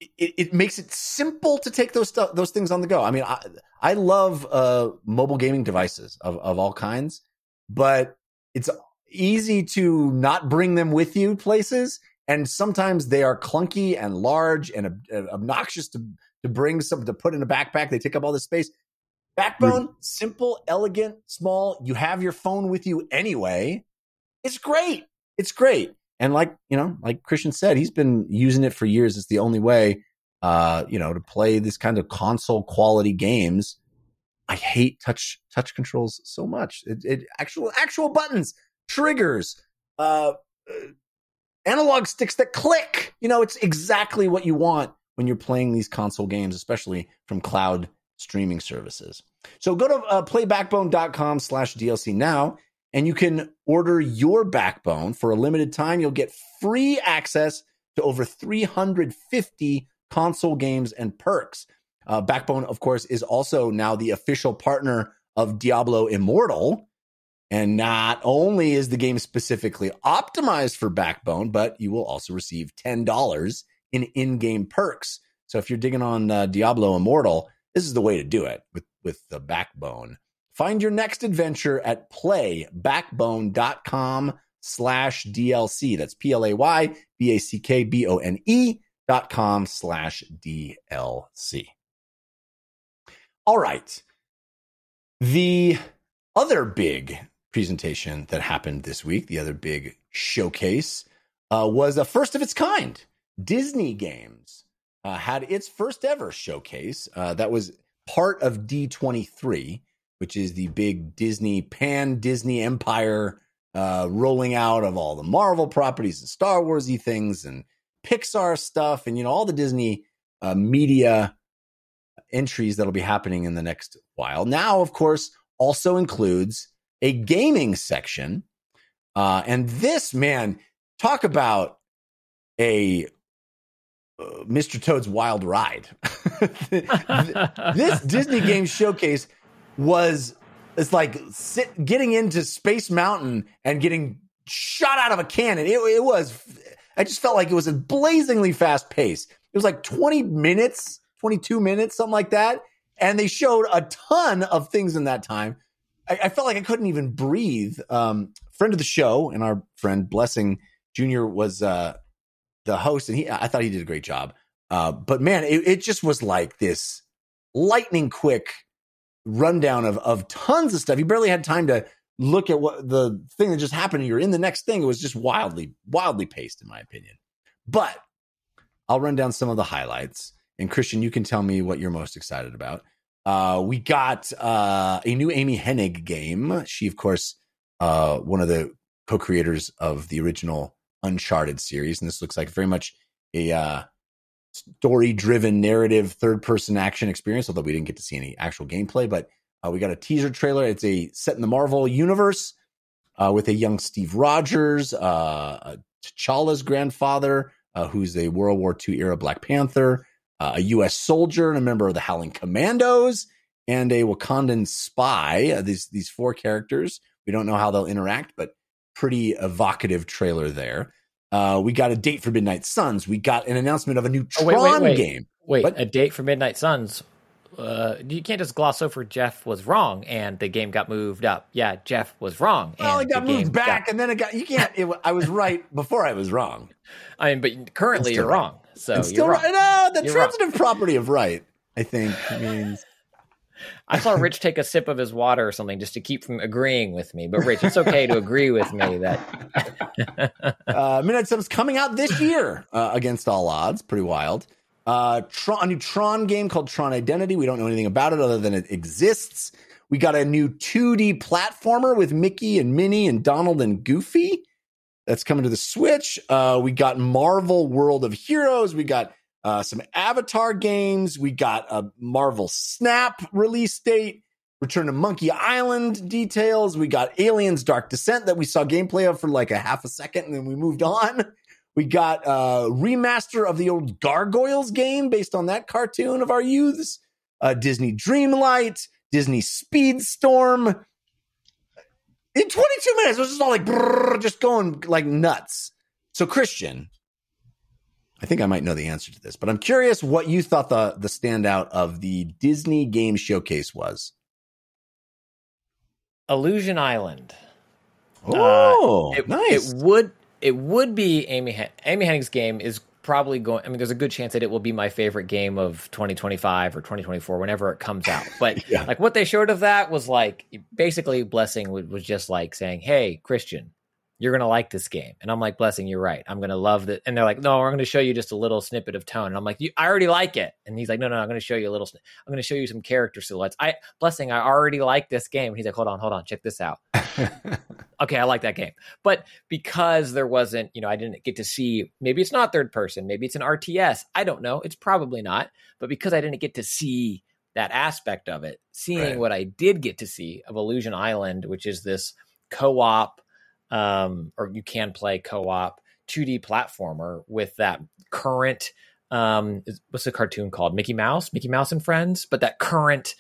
it, it makes it simple to take those stuff, those things on the go. I mean, I, I love uh, mobile gaming devices of, of all kinds, but it's easy to not bring them with you places. And sometimes they are clunky and large and ob- obnoxious to, to bring some to put in a backpack. They take up all the space. Backbone, simple, elegant, small. You have your phone with you anyway. It's great. It's great. And like, you know, like Christian said, he's been using it for years. It's the only way, uh, you know, to play this kind of console quality games. I hate touch, touch controls so much. It, it actual, actual buttons, triggers, uh, uh, analog sticks that click. You know, it's exactly what you want when you're playing these console games, especially from cloud streaming services. So go to uh, playbackbone.com slash DLC now and you can order your backbone for a limited time. You'll get free access to over 350 console games and perks. Uh, backbone, of course, is also now the official partner of Diablo Immortal. And not only is the game specifically optimized for Backbone, but you will also receive $10 in in game perks. So if you're digging on uh, Diablo Immortal, this is the way to do it with, with the Backbone. Find your next adventure at playbackbone.com slash DLC. That's P-L-A-Y B-A-C-K-B-O-N-E dot com slash DLC. All right. The other big presentation that happened this week, the other big showcase, uh, was a first of its kind. Disney Games uh, had its first ever showcase. Uh, that was part of D23, which is the big Disney pan Disney empire uh, rolling out of all the Marvel properties and Star Warsy things and Pixar stuff and you know all the Disney uh, media entries that'll be happening in the next while. Now, of course, also includes a gaming section, uh, and this man talk about a uh, Mr. Toad's Wild Ride. this Disney Games Showcase was it's like sit, getting into Space Mountain and getting shot out of a cannon. It, it was. I just felt like it was a blazingly fast pace. It was like 20 minutes, 22 minutes, something like that. And they showed a ton of things in that time. I, I felt like I couldn't even breathe. Um, friend of the show and our friend Blessing Jr. was uh, the host, and he I thought he did a great job. Uh, but man, it, it just was like this lightning quick rundown of of tons of stuff. You barely had time to look at what the thing that just happened. You're in the next thing. It was just wildly, wildly paced, in my opinion. But I'll run down some of the highlights. And Christian, you can tell me what you're most excited about. Uh, we got uh, a new Amy Hennig game. She, of course, uh, one of the co-creators of the original Uncharted series, and this looks like very much a uh, story-driven narrative third-person action experience. Although we didn't get to see any actual gameplay, but uh, we got a teaser trailer. It's a set in the Marvel universe uh, with a young Steve Rogers, T'Challa's grandfather, who's a World War II era Black Panther, uh, a U.S. soldier and a member of the Howling Commandos, and a Wakandan spy. Uh, these these four characters. We don't know how they'll interact, but pretty evocative trailer there. Uh, we got a date for Midnight Suns. We got an announcement of a new Oh, Tron wait, wait, wait. game. Wait, What? a date for Midnight Suns. Uh, you can't just gloss over Jeff was wrong and the game got moved up. Yeah, Jeff was wrong. Well, it got moved back, and then it got. You can't. It, I was right before I was wrong. I mean, but currently you're right. wrong. So It's you're still wrong. right. No, the You're wrong. transitive property of right. I think means I saw Rich take a sip of his water or something just to keep from agreeing with me. But Rich, it's okay to agree with me that uh, Midnight Suns coming out this year uh, against all odds. Pretty wild. Uh, Tron, a new Tron game called Tron Identity. We don't know anything about it other than it exists. We got a new 2D platformer with Mickey and Minnie and Donald and Goofy. That's coming to the Switch. Uh, we got Marvel World of Heroes. We got uh, some Avatar games. We got a Marvel Snap release date. Return to Monkey Island details. We got Aliens Dark Descent that we saw gameplay of for like a half a second and then we moved on. We got a remaster of the old Gargoyles game based on that cartoon of our youths. Uh, Disney Dreamlight, Disney Speedstorm. In 22 minutes, it was just all like brrr, just going like nuts. So, Christian, I think I might know the answer to this, but I'm curious what you thought the the standout of the Disney Game Showcase was. Illusion Island. Oh, Uh, it, nice. It would it would be Amy Amy Hennig's game is probably going. I mean, there's a good chance that it will be my favorite game of 2025 or 2024 whenever it comes out. But Yeah. like what they showed of that was like basically Blessing was, was just like saying, "Hey, Christian." You're gonna like this game, and I'm like, "Blessing, you're right. I'm gonna love it." And they're like, "No, we're gonna show you just a little snippet of tone." And I'm like, you, "I already like it." And he's like, "No, no, I'm gonna show you a little. I'm gonna show you some character silhouettes." I, Blessing, I already like this game. And he's like, "Hold on, hold on, check this out." okay, I like that game. But because there wasn't, you know, I didn't get to see, maybe it's not third person, maybe it's an RTS. I don't know. It's probably not. But because I didn't get to see that aspect of it, seeing Right. what I did get to see of Illusion Island, which is this co op, um, or you can play co op 2D platformer with that current, um, what's the cartoon called? Mickey Mouse, Mickey Mouse and Friends, but that current,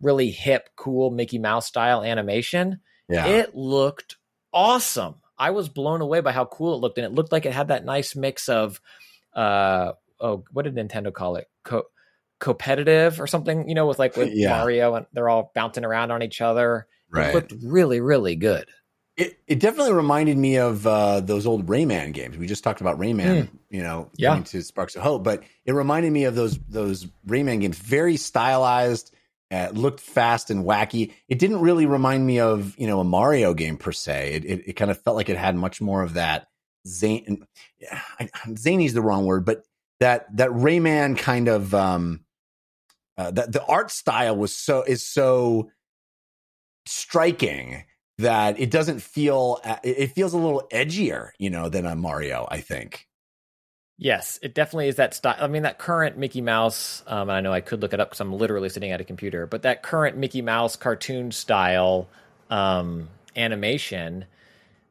really hip, cool Mickey Mouse style animation yeah. it looked awesome. I was blown away by how cool it looked, and it looked like it had that nice mix of, uh, oh, what did Nintendo call it? Co- competitive or something, you know, with like with Yeah. Mario and they're all bouncing around on each other. right. It looked really, really good. It, it definitely reminded me of uh, those old Rayman games. We just talked about Rayman, you know. Yeah. to Sparks of Hope, but it reminded me of those those Rayman games. Very stylized, uh, looked fast and wacky. It didn't really remind me of you know a Mario game per se. It it, it kind of felt like it had much more of that zany. I- Zany is the wrong word, but that that Rayman kind of um, uh, that the art style was so is so striking that it doesn't feel it it feels a little edgier, you know, than a Mario. I think. Yes, it definitely is that style. I mean, that current Mickey Mouse, um, and I know I could look it up because I'm literally sitting at a computer, but that current Mickey Mouse cartoon style um, animation,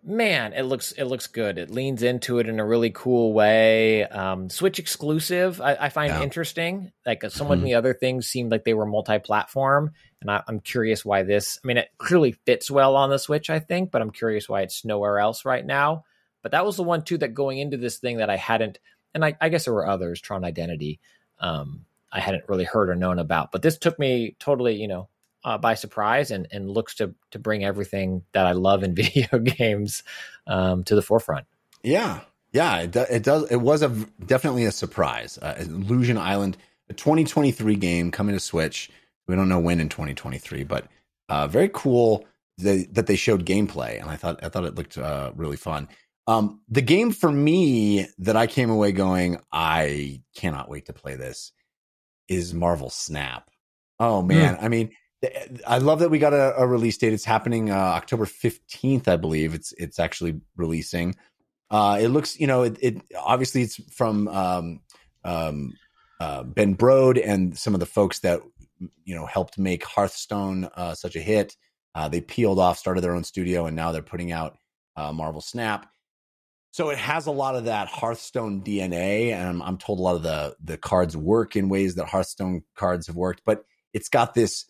man, it looks it looks good. It leans into it in a really cool way. Um, Switch exclusive, I, I find Yeah. interesting. Like uh, some of Mhm. the other things seemed like they were multi-platform, and I, I'm curious why this. I mean, it clearly fits well on the Switch, I think, but I'm curious why it's nowhere else right now. But that was the one too that going into this thing that I hadn't, and I, I guess there were others, Tron Identity, um, I hadn't really heard or known about. But this took me totally, you know, uh, by surprise, and and looks to to bring everything that I love in video games um, to the forefront. Yeah, yeah, it, it does. It was a definitely a surprise. Uh, Illusion Island, a 2023 game coming to Switch. We don't know when in 2023, but uh, very cool that, that they showed gameplay, and I thought I thought it looked uh, really fun. Um, the game for me that I came away going, I cannot wait to play this is Marvel Snap. Oh man, I mean, I love that we got a, a release date. It's happening uh, October fifteenth, I believe. It's it's actually releasing. Uh, it looks, you know, it, it obviously it's from um, um, uh, Ben Brode and some of the folks that you know helped make Hearthstone uh, such a hit. Uh, they peeled off, started their own studio, and now they're putting out uh, Marvel Snap. So it has a lot of that Hearthstone DNA, and I'm, I'm told a lot of the the cards work in ways that Hearthstone cards have worked. But it's got this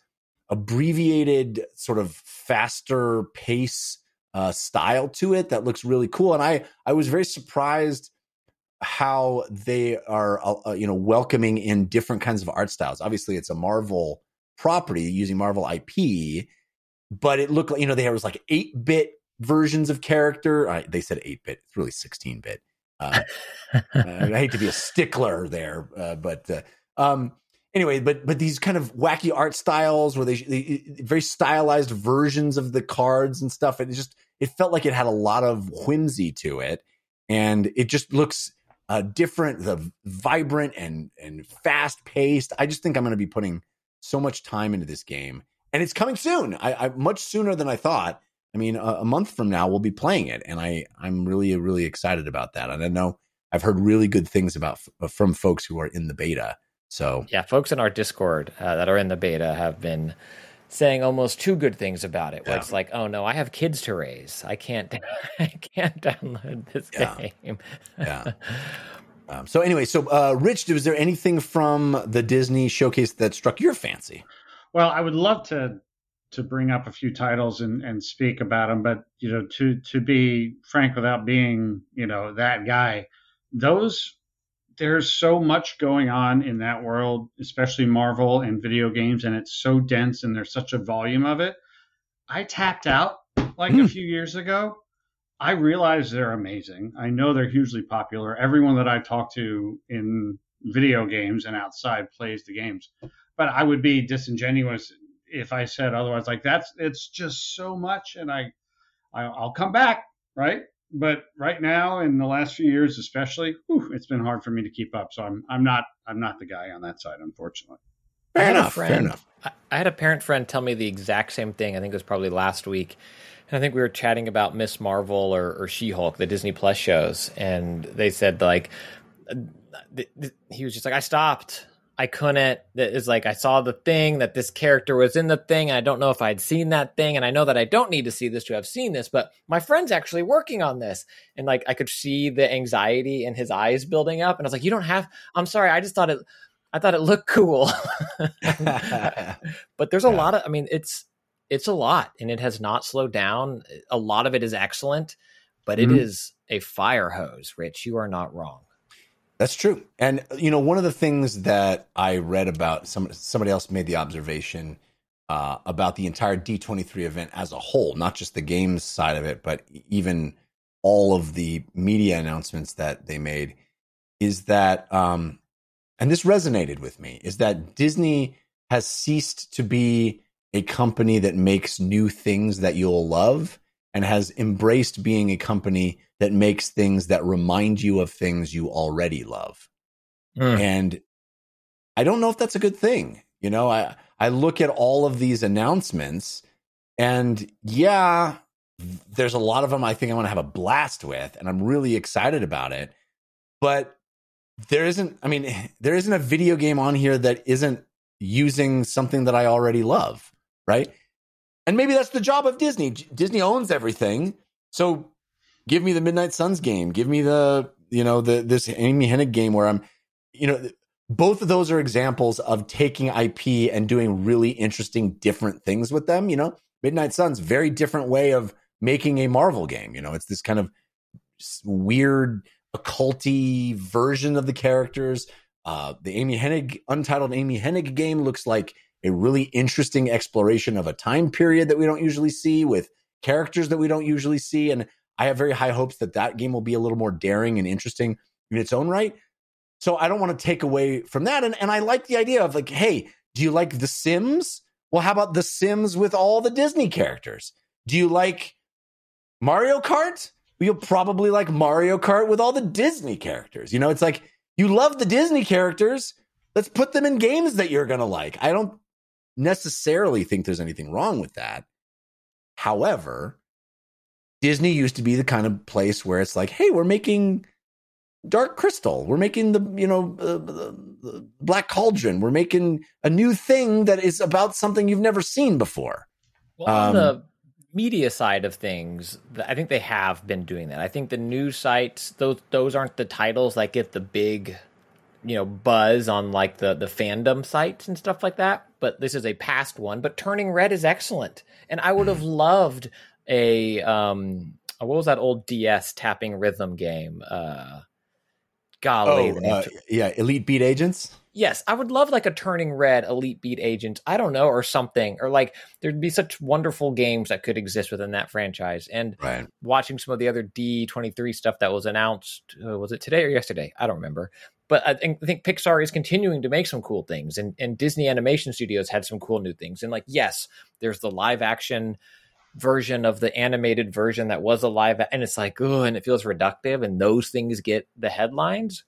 abbreviated, sort of faster pace uh, style to it that looks really cool. And I I was very surprised how they are uh, uh, you know welcoming in different kinds of art styles. Obviously, it's a Marvel property using Marvel IP, but it looked like you know they had was like eight bit versions of character. I, they said eight bit. It's really sixteen bit. Uh, I hate to be a stickler there, uh, but uh, um, anyway, but but these kind of wacky art styles where they, they very stylized versions of the cards and stuff. It just it felt like it had a lot of whimsy to it, and it just looks uh, different, the vibrant and and fast paced. I just think I'm going to be putting so much time into this game, and it's coming soon. I, I much sooner than I thought. I mean, a, a, month from now we'll be playing it, and I I'm really really excited about that. And I know I've heard really good things about from folks who are in the beta. So yeah, folks in our Discord uh, that are in the beta have been saying almost two good things about it. Where yeah. it's like, oh no, I have kids to raise. I can't, I can't download this yeah. game. yeah. Um, so anyway, so uh, Rich, was there anything from the Disney showcase that struck your fancy? Well, I would love to to bring up a few titles and, and speak about them, but you know, to to be frank, without being you know that guy, those there's so much going on in that world, especially Marvel and video games, and it's so dense and there's such a volume of it. I tapped out like mm. a hmm. few years ago. I realize they're amazing. I know they're hugely popular. Everyone that I talk to in video games and outside plays the games. But I would be disingenuous if I said otherwise. Like that's it's just so much, and I, I I'll come back, right? But right now in the last few years especially whew, it's been hard for me to keep up. So i'm i'm not i'm not the guy on that side unfortunately. Fair enough friend, fair enough. I had a parent friend tell me the exact same thing. I think it was probably last week. And i think we were chatting about miss marvel or, or she-hulk the disney plus shows. And they said like uh, he was just like i stopped I couldn't. It's like I saw the thing that this character was in the thing, and I don't know if I'd seen that thing, and I know that I don't need to see this to have seen this, but my friend's actually working on this, and like I could see the anxiety in his eyes building up, and I was like, "You don't have." I'm sorry, I just thought it. I thought it looked cool, but there's a yeah. lot of. I mean, it's it's a lot, and it has not slowed down. A lot of it is excellent, but mm-hmm. it is a fire hose. Rich, you are not wrong. That's true. And you know, one of the things that I read about some somebody else made the observation uh, about the entire D23 event as a whole, not just the games side of it, but even all of the media announcements that they made, is that, um, and this resonated with me, is that Disney has ceased to be a company that makes new things that you'll love and has embraced being a company that makes things that remind you of things you already love. Mm. And I don't know if that's a good thing. You know, I I look at all of these announcements and yeah, there's a lot of them I think I'm going to have a blast with and I'm really excited about it. But there isn't I mean, there isn't a video game on here that isn't using something that I already love, right? And maybe that's the job of Disney. Disney owns everything. So give me the Midnight Suns game. Give me the, you know, the this Amy Hennig game where I'm, you know, both of those are examples of taking IP and doing really interesting, different things with them. You know, Midnight Suns, very different way of making a Marvel game. You know, it's this kind of weird, occulty version of the characters. Uh, the Amy Hennig, untitled Amy Hennig game looks like a really interesting exploration of a time period that we don't usually see with characters that we don't usually see. And I have very high hopes that that game will be a little more daring and interesting in its own right. So I don't want to take away from that. And, and I like the idea of like, hey, do you like The Sims? Well, how about The Sims with all the Disney characters? Do you like Mario Kart? you'll probably like Mario Kart with all the Disney characters. You know, it's like you love the Disney characters. Let's put them in games that you're going to like. I don't necessarily think there's anything wrong with that. However, Disney used to be the kind of place where it's like, hey, we're making Dark Crystal. We're making the, you know, uh, the, Black Cauldron. We're making a new thing that is about something you've never seen before. Well, on Um, the media side of things, I think they have been doing that. I think the news sites, those those aren't the titles that get the big, you know, buzz on like the the fandom sites and stuff like that. But this is a past one. But Turning Red is excellent, and I would have loved a um, what was that old DS tapping rhythm game? Uh, golly, Oh, uh, yeah, Elite Beat Agents. Yes, I would love like a turning red elite beat agent. I don't know, or something, or like there'd be such wonderful games that could exist within that franchise. And Right. watching some of the other D23 stuff that was announced, uh, was it today or yesterday? I don't remember. But I think, I think Pixar is continuing to make some cool things, and, and Disney Animation Studios had some cool new things. And like, yes, there's the live action version of the animated version that was a live, and it's like, oh, and it feels reductive, and those things get the headlines.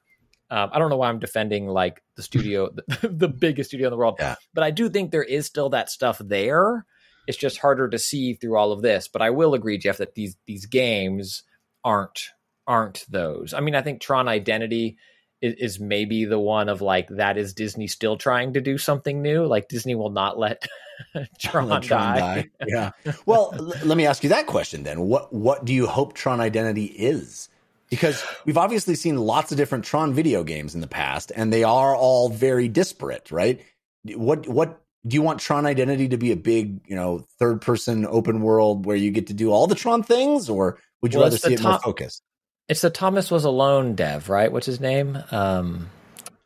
Um, I don't know why I'm defending like the studio, the, the biggest studio in the world, Yeah. but I do think there is still that stuff there. It's just harder to see through all of this. But I will agree, Jeff, that these these games aren't aren't those. I mean, I think Tron Identity is, maybe the one of like that is Disney still trying to do something new. Like Disney will not let Tron, Let Tron die. die. Yeah. Well, l- let me ask you that question then. What what do you hope Tron Identity is? Because we've obviously seen lots of different Tron video games in the past, and they are all very disparate, right? What what do you want Tron Identity to be a big, you know, third person open world where you get to do all the Tron things, or would you Well, rather see it more top- focused? It's the Thomas was alone dev, right? What's his name? Um,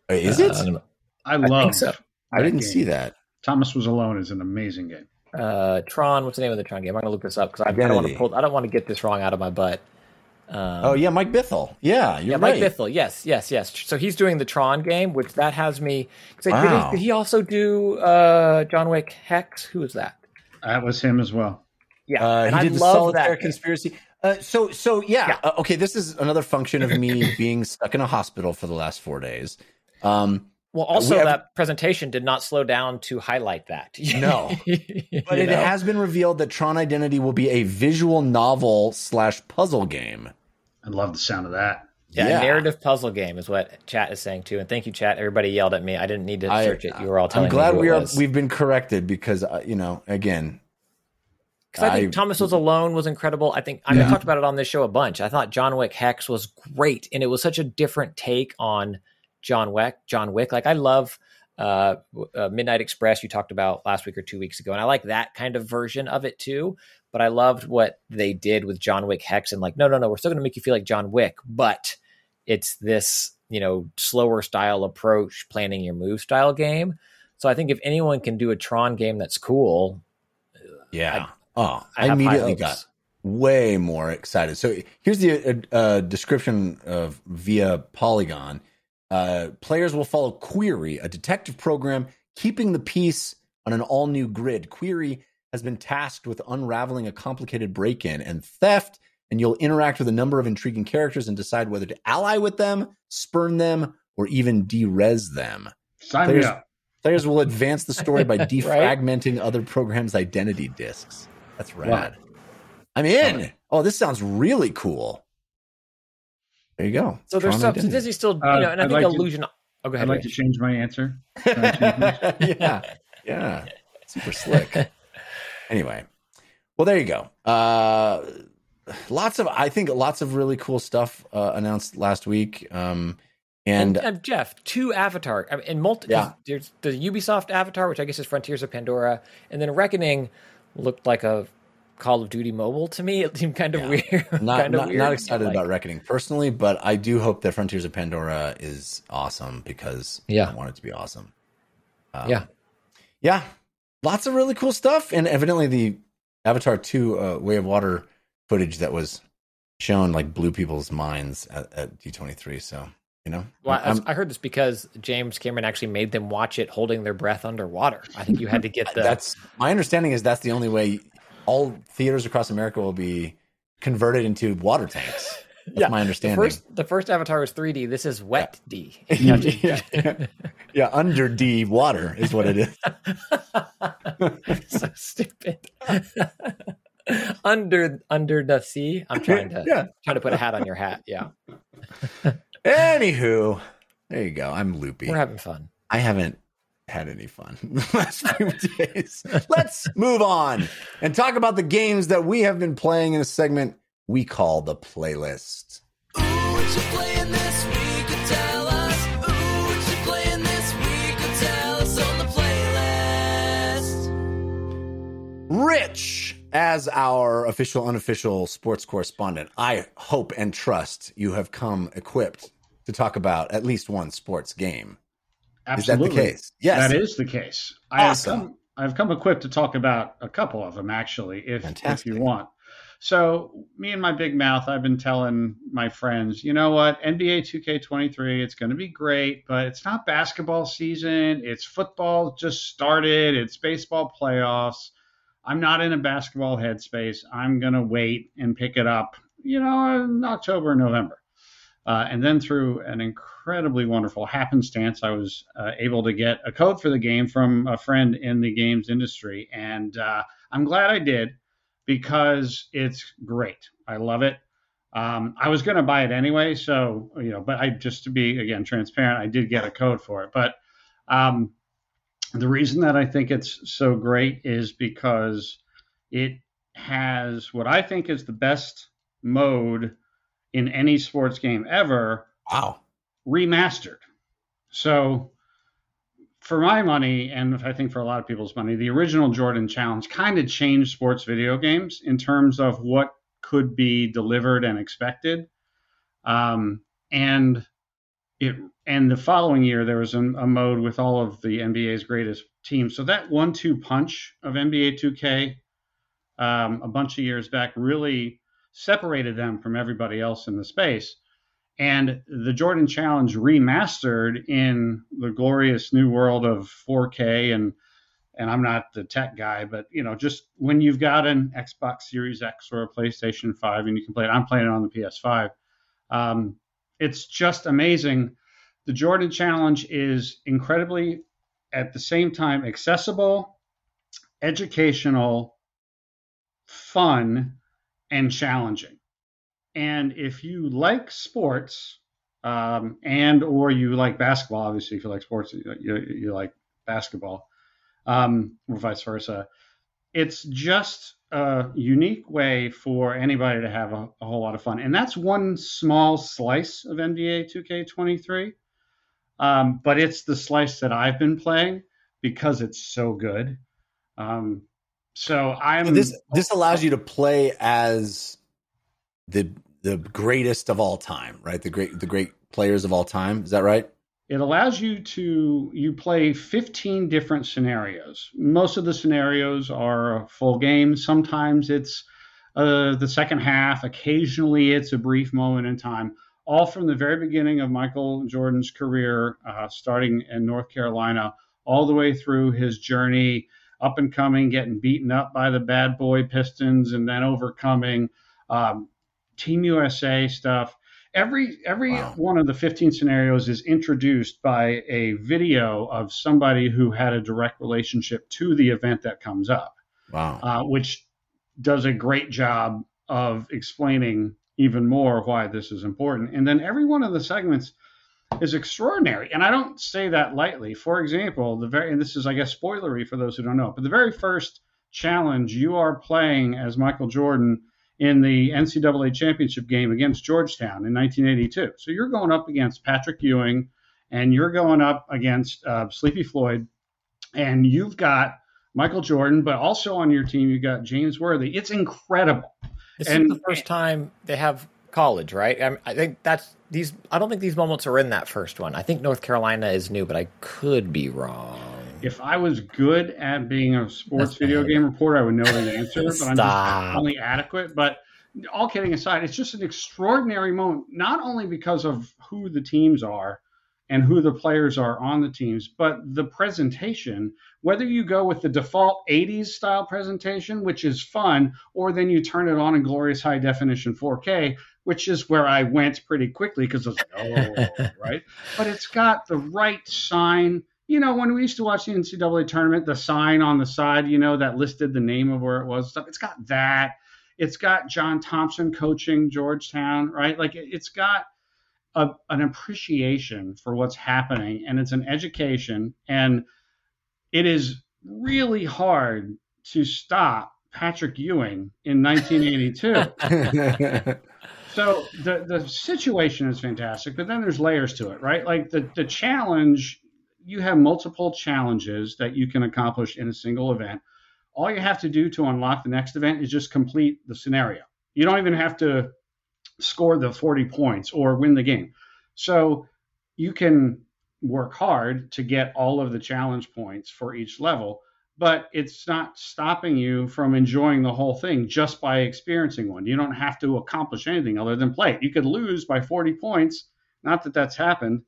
Is uh, it? I love. so. I didn't see that. Thomas Was Alone is an amazing game. uh, Tron. What's the name of the Tron game? I'm gonna look this up because I, I don't want to pull. I don't want to get this wrong out of my butt. Um, Oh yeah, Mike Bithell. Yeah, you're yeah, right. Mike Bithell. Yes, yes, yes. So he's doing the Tron game, which that has me. 'cause I- Wow. Did, he, did he also do uh, John Wick Hex? Who was that? That was him as well. Yeah, Uh, and he I did the love solitaire that. game. Conspiracy. Uh, so, so yeah. Yeah. Uh, okay, this is another function of me being stuck in a hospital for the last four days. Um, Well, also We have- that presentation did not slow down to highlight that. No. but it has been revealed that Tron Identity will be a visual novel slash puzzle game. I love the sound of that. Yeah, Yeah. a narrative puzzle game is what chat is saying too. And thank you, chat. Everybody yelled at me. I didn't need to I- search it. You were all telling I'm glad me who we it are. was. We've been corrected because uh, you know, again, Because I think I- Thomas was alone was incredible. I think I, mean, I talked about it on this show a bunch. I thought John Wick Hex was great, and it was such a different take on John Wick. John Wick, like I love uh, uh, Midnight Express. You talked about last week or two weeks ago, and I like that kind of version of it too. But I loved what they did with John Wick Hex, and like, no, no, no, we're still going to make you feel like John Wick, but it's this you know slower style approach, planning your move style game. So I think if anyone can do a Tron game that's cool, yeah. Oh, I I, immediately got way more excited. So here's the uh, uh, description of via Polygon. Uh, players will follow Query, a detective program keeping the peace on an all new grid. Query has been tasked with unraveling a complicated break in and theft, and you'll interact with a number of intriguing characters and decide whether to ally with them, spurn them, or even derez them. Sign There's- me up. Players will advance the story by defragmenting other programs' identity disks. That's rad. I'm in. Oh, this sounds really cool. There you go. So there's Tron stuff. So Identity. Disney still, you Uh, know, and I I'd think like to- Illusion. oh, go ahead. I'd like Ray. to change my answer. Change my- yeah, yeah, super slick. anyway, well, there you go. Uh, lots of, I think, lots of really cool stuff uh, announced last week. Um, and and, and Jeff, two Avatar, I mean, and multi. Yeah. There's the Ubisoft Avatar, which I guess is Frontiers of Pandora, and then Reckoning looked like a Call of Duty mobile to me. It seemed kind of Yeah. weird. not kind of not, weird. not excited Like- about Reckoning personally, but I do hope that Frontiers of Pandora is awesome because Yeah. I want it to be awesome. Um, Yeah. yeah, lots of really cool stuff, and evidently the Avatar Two uh, Way of Water footage that was shown like blew people's minds at, at D twenty three. So you know, Well, I- I'm- I heard this because James Cameron actually made them watch it holding their breath underwater. I think you had to get the. that's my understanding is that's the only way all theaters across America will be converted into water tanks. That's Yeah, my The understanding. first, the first Avatar was 3D. This is wet D. yeah, yeah, yeah, under D water is what it is. so stupid. under under the sea. I'm trying to Yeah. trying to put a hat on your hat. Yeah, Anywho, there you go. I'm loopy. we're having fun. I haven't had any fun the last few days. Let's move on and talk about the games that we have been playing in a segment we call the playlist. Ooh, what you playing this week? Tell us. Ooh, what you playing this week? Tell us on the playlist. Rich, as our official, unofficial sports correspondent, I hope and trust you have come equipped to talk about at least one sports game. Is that the case? Yes. That is the case. I Awesome. have come, I've come equipped to talk about a couple of them, actually, if, if you want. So, me and my big mouth, I've been telling my friends, you know what? NBA 2K23, it's going to be great, but it's not basketball season. It's football just started. It's baseball playoffs. I'm not in a basketball headspace. I'm going to wait and pick it up, you know, in October, November. Uh, and then through an incredibly wonderful happenstance, I was uh, able to get a code for the game from a friend in the games industry. And uh, I'm glad I did because it's great. I love it. Um, I was going to buy it anyway. So, you know, but I just to be, again, transparent, I did get a code for it. But um, the reason that I think it's so great is because it has what I think is the best mode in any sports game ever Wow. remastered. So, for my money, and I think for a lot of people's money, the original Jordan Challenge kind of changed sports video games in terms of what could be delivered and expected. Um, and it and the following year there was a, a mode with all of the NBA's greatest teams. So that one-two punch of NBA 2K um, a bunch of years back really separated them from everybody else in the space. And the Jordan Challenge remastered in the glorious new world of 4K and and I'm not the tech guy, but you know, just when you've got an Xbox Series X or a PlayStation 5 and you can play it, I'm playing it on the PS5. Um, it's just amazing. The Jordan Challenge is incredibly, at the same time, accessible, educational, fun, and challenging. And if you like sports, um, and or you like basketball, obviously, if you like sports, you, you, like basketball, um, or vice versa. It's just a unique way for anybody to have a, a whole lot of fun, and that's one small slice of NBA 2K23. Um, but it's the slice that I've been playing because it's so good. Um, so I'm this this allows you to play as the the greatest of all time, right? The great the great players of all time. Is that right? it allows you to you play 15 different scenarios most of the scenarios are a full game sometimes it's uh, the second half occasionally it's a brief moment in time all from the very beginning of michael jordan's career uh, starting in north carolina all the way through his journey up and coming getting beaten up by the bad boy pistons and then overcoming um, team usa stuff every every Wow. one of the 15 scenarios is introduced by a video of somebody who had a direct relationship to the event that comes up Wow. uh, which does a great job of explaining even more why this is important and then every one of the segments is extraordinary and i don't say that lightly for example the very and this is i guess spoilery for those who don't know but the very first challenge you are playing as michael jordan in the NCAA championship game against Georgetown in 1982. So you're going up against Patrick Ewing and you're going up against uh, Sleepy Floyd, and you've got Michael Jordan, but also on your team, you've got James Worthy. It's incredible. This And- is the first time they have college, right? I, I think that's these. I don't think these moments are in that first one. I think North Carolina is new, but I could be wrong. If I was good at being a sports That's video bad. game reporter, I would know the answer, but I'm just only adequate. But all kidding aside, it's just an extraordinary moment, not only because of who the teams are, and who the players are on the teams, but the presentation, whether you go with the default 80s style presentation, which is fun, or then you turn it on in glorious high definition 4K, which is where I went pretty quickly because I was like, oh, right. But it's got the right sign. You know, when we used to watch the NCAA tournament, the sign on the side, you know, that listed the name of where it was. Stuff. It's got that. It's got John Thompson coaching Georgetown, right? Like it, it's got a, an appreciation for what's happening, and it's an education, and it is really hard to stop Patrick Ewing in 1982. So the the situation is fantastic, but then there's layers to it, right? Like the the challenge, you have multiple challenges that you can accomplish in a single event. All you have to do to unlock the next event is just complete the scenario. You don't even have to score the 40 points or win the game. So you can work hard to get all of the challenge points for each level, but it's not stopping you from enjoying the whole thing just by experiencing one. You don't have to accomplish anything other than play it. You could lose by 40 points, not that that's happened,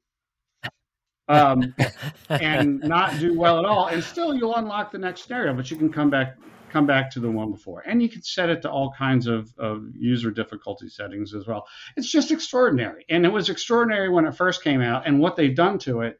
um, and not do well at all, and still you'll unlock the next scenario, but you can come back come back to the one before. And you can set it to all kinds of, of user difficulty settings as well. It's just extraordinary. And it was extraordinary when it first came out, and what they've done to it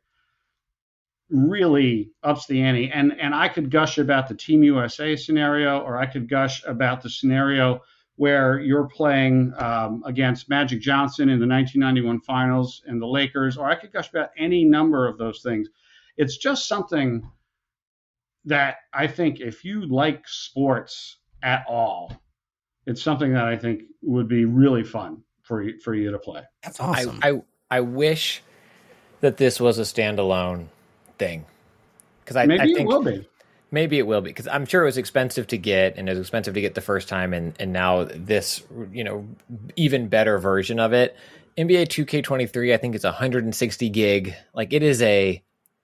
really ups the ante. And and I could gush about the Team USA scenario, or I could gush about the scenario where you're playing um, against Magic Johnson in the 1991 finals and the Lakers, or I could gush about any number of those things. It's just something that I think if you like sports at all, it's something that I think would be really fun for you, for you to play. That's awesome. I, I I wish that this was a standalone thing because I, Maybe I it think will be. maybe it will be because I'm sure it was expensive to get and it was expensive to get the first time and and now this you know even better version of it. NBA 2K23 I think it's 160 gig. Like it is a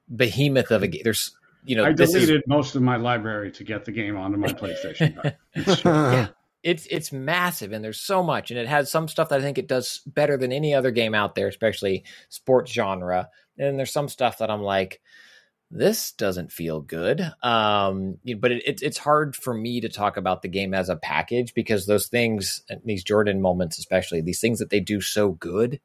behemoth of a game. There's you know I this is deleted most of my library to get the game onto my PlayStation. yeah. It's it's massive and there's so much and it has some stuff that I think it does better than any other game out there, especially sports genre. And there's some stuff that I'm like, this doesn't feel good. Um, but it, it, it's hard for me to talk about the game as a package because those things, these Jordan moments, especially these things that they do so good,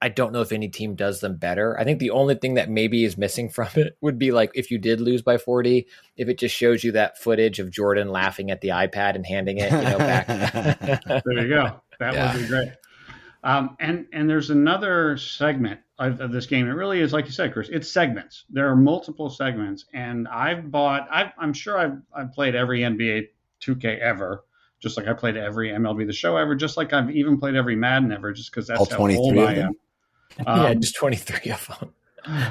I don't know if any team does them better. I think the only thing that maybe is missing from it would be like if you did lose by 40, if it just shows you that footage of Jordan laughing at the iPad and handing it, you know, back. there you go. That Yeah. would be great. Um, and and there's another segment of, of this game. It really is like you said, Chris. It's segments. There are multiple segments, and I've bought. I've, I'm sure I've I've played every NBA 2K ever, just like I played every MLB The Show ever, just like I've even played every Madden ever, just because that's All how old I them? Am. yeah, Um, just 23 of them.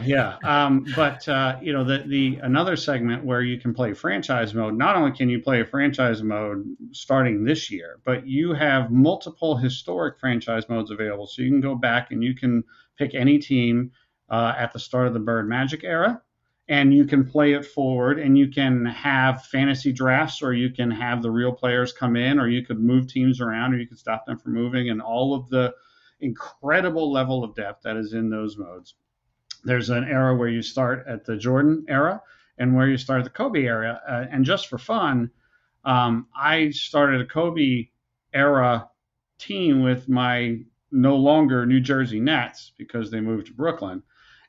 yeah um, but uh, you know the the another segment where you can play franchise mode not only can you play franchise mode starting this year but you have multiple historic franchise modes available so you can go back and you can pick any team uh, at the start of the bird magic era and you can play it forward and you can have fantasy drafts or you can have the real players come in or you could move teams around or you could stop them from moving and all of the incredible level of depth that is in those modes there's an era where you start at the Jordan era and where you start at the Kobe era. Uh, and just for fun, um, I started a Kobe era team with my no longer New Jersey Nets because they moved to Brooklyn.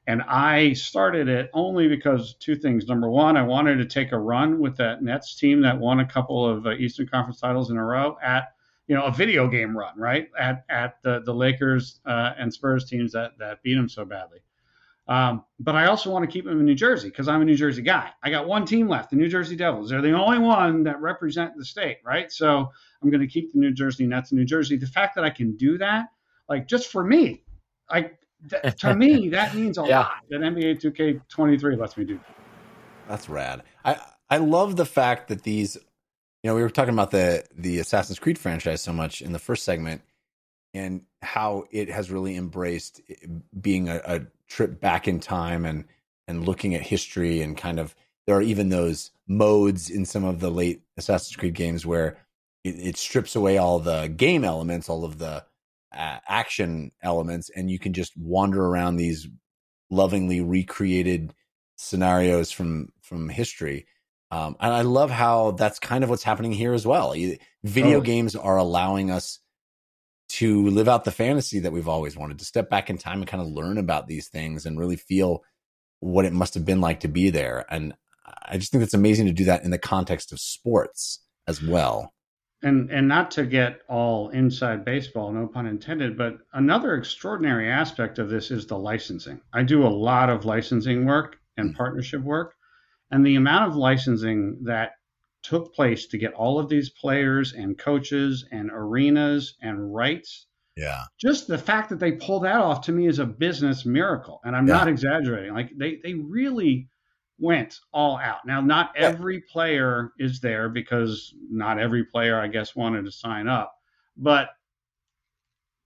And I started it only because two things. Number one, I wanted to take a run with that Nets team that won a couple of uh, Eastern Conference titles in a row at you know a video game run, right? At at the the Lakers uh, and Spurs teams that that beat them so badly. Um, but I also want to keep them in New Jersey because I'm a New Jersey guy. I got one team left, the New Jersey Devils. They're the only one that represent the state, right? So I'm going to keep the New Jersey Nets in New Jersey. The fact that I can do that, like just for me, like th- to me that means a Yeah. lot. That NBA 2K23 lets me do. That. That's rad. I I love the fact that these, you know, we were talking about the the Assassin's Creed franchise so much in the first segment, and how it has really embraced being a, a trip back in time and and looking at history and kind of there are even those modes in some of the late Assassin's Creed games where it, it strips away all the game elements, all of the uh, action elements, and you can just wander around these lovingly recreated scenarios from from history. Um, and I love how that's kind of what's happening here as well. Video Oh. games are allowing us to live out the fantasy that we've always wanted to step back in time and kind of learn about these things and really feel what it must have been like to be there. And I just think it's amazing to do that in the context of sports as well. and and not to get all inside baseball, no pun intended, but another extraordinary aspect of this is the licensing. I do a lot of licensing work and partnership work, and the amount of licensing that took place to get all of these players and coaches and arenas and rights. Yeah. Just the fact that they pulled that off to me is a business miracle, and I'm Yeah. not exaggerating. Like they they really went all out. Now, not every player is there because not every player, I guess, wanted to sign up. But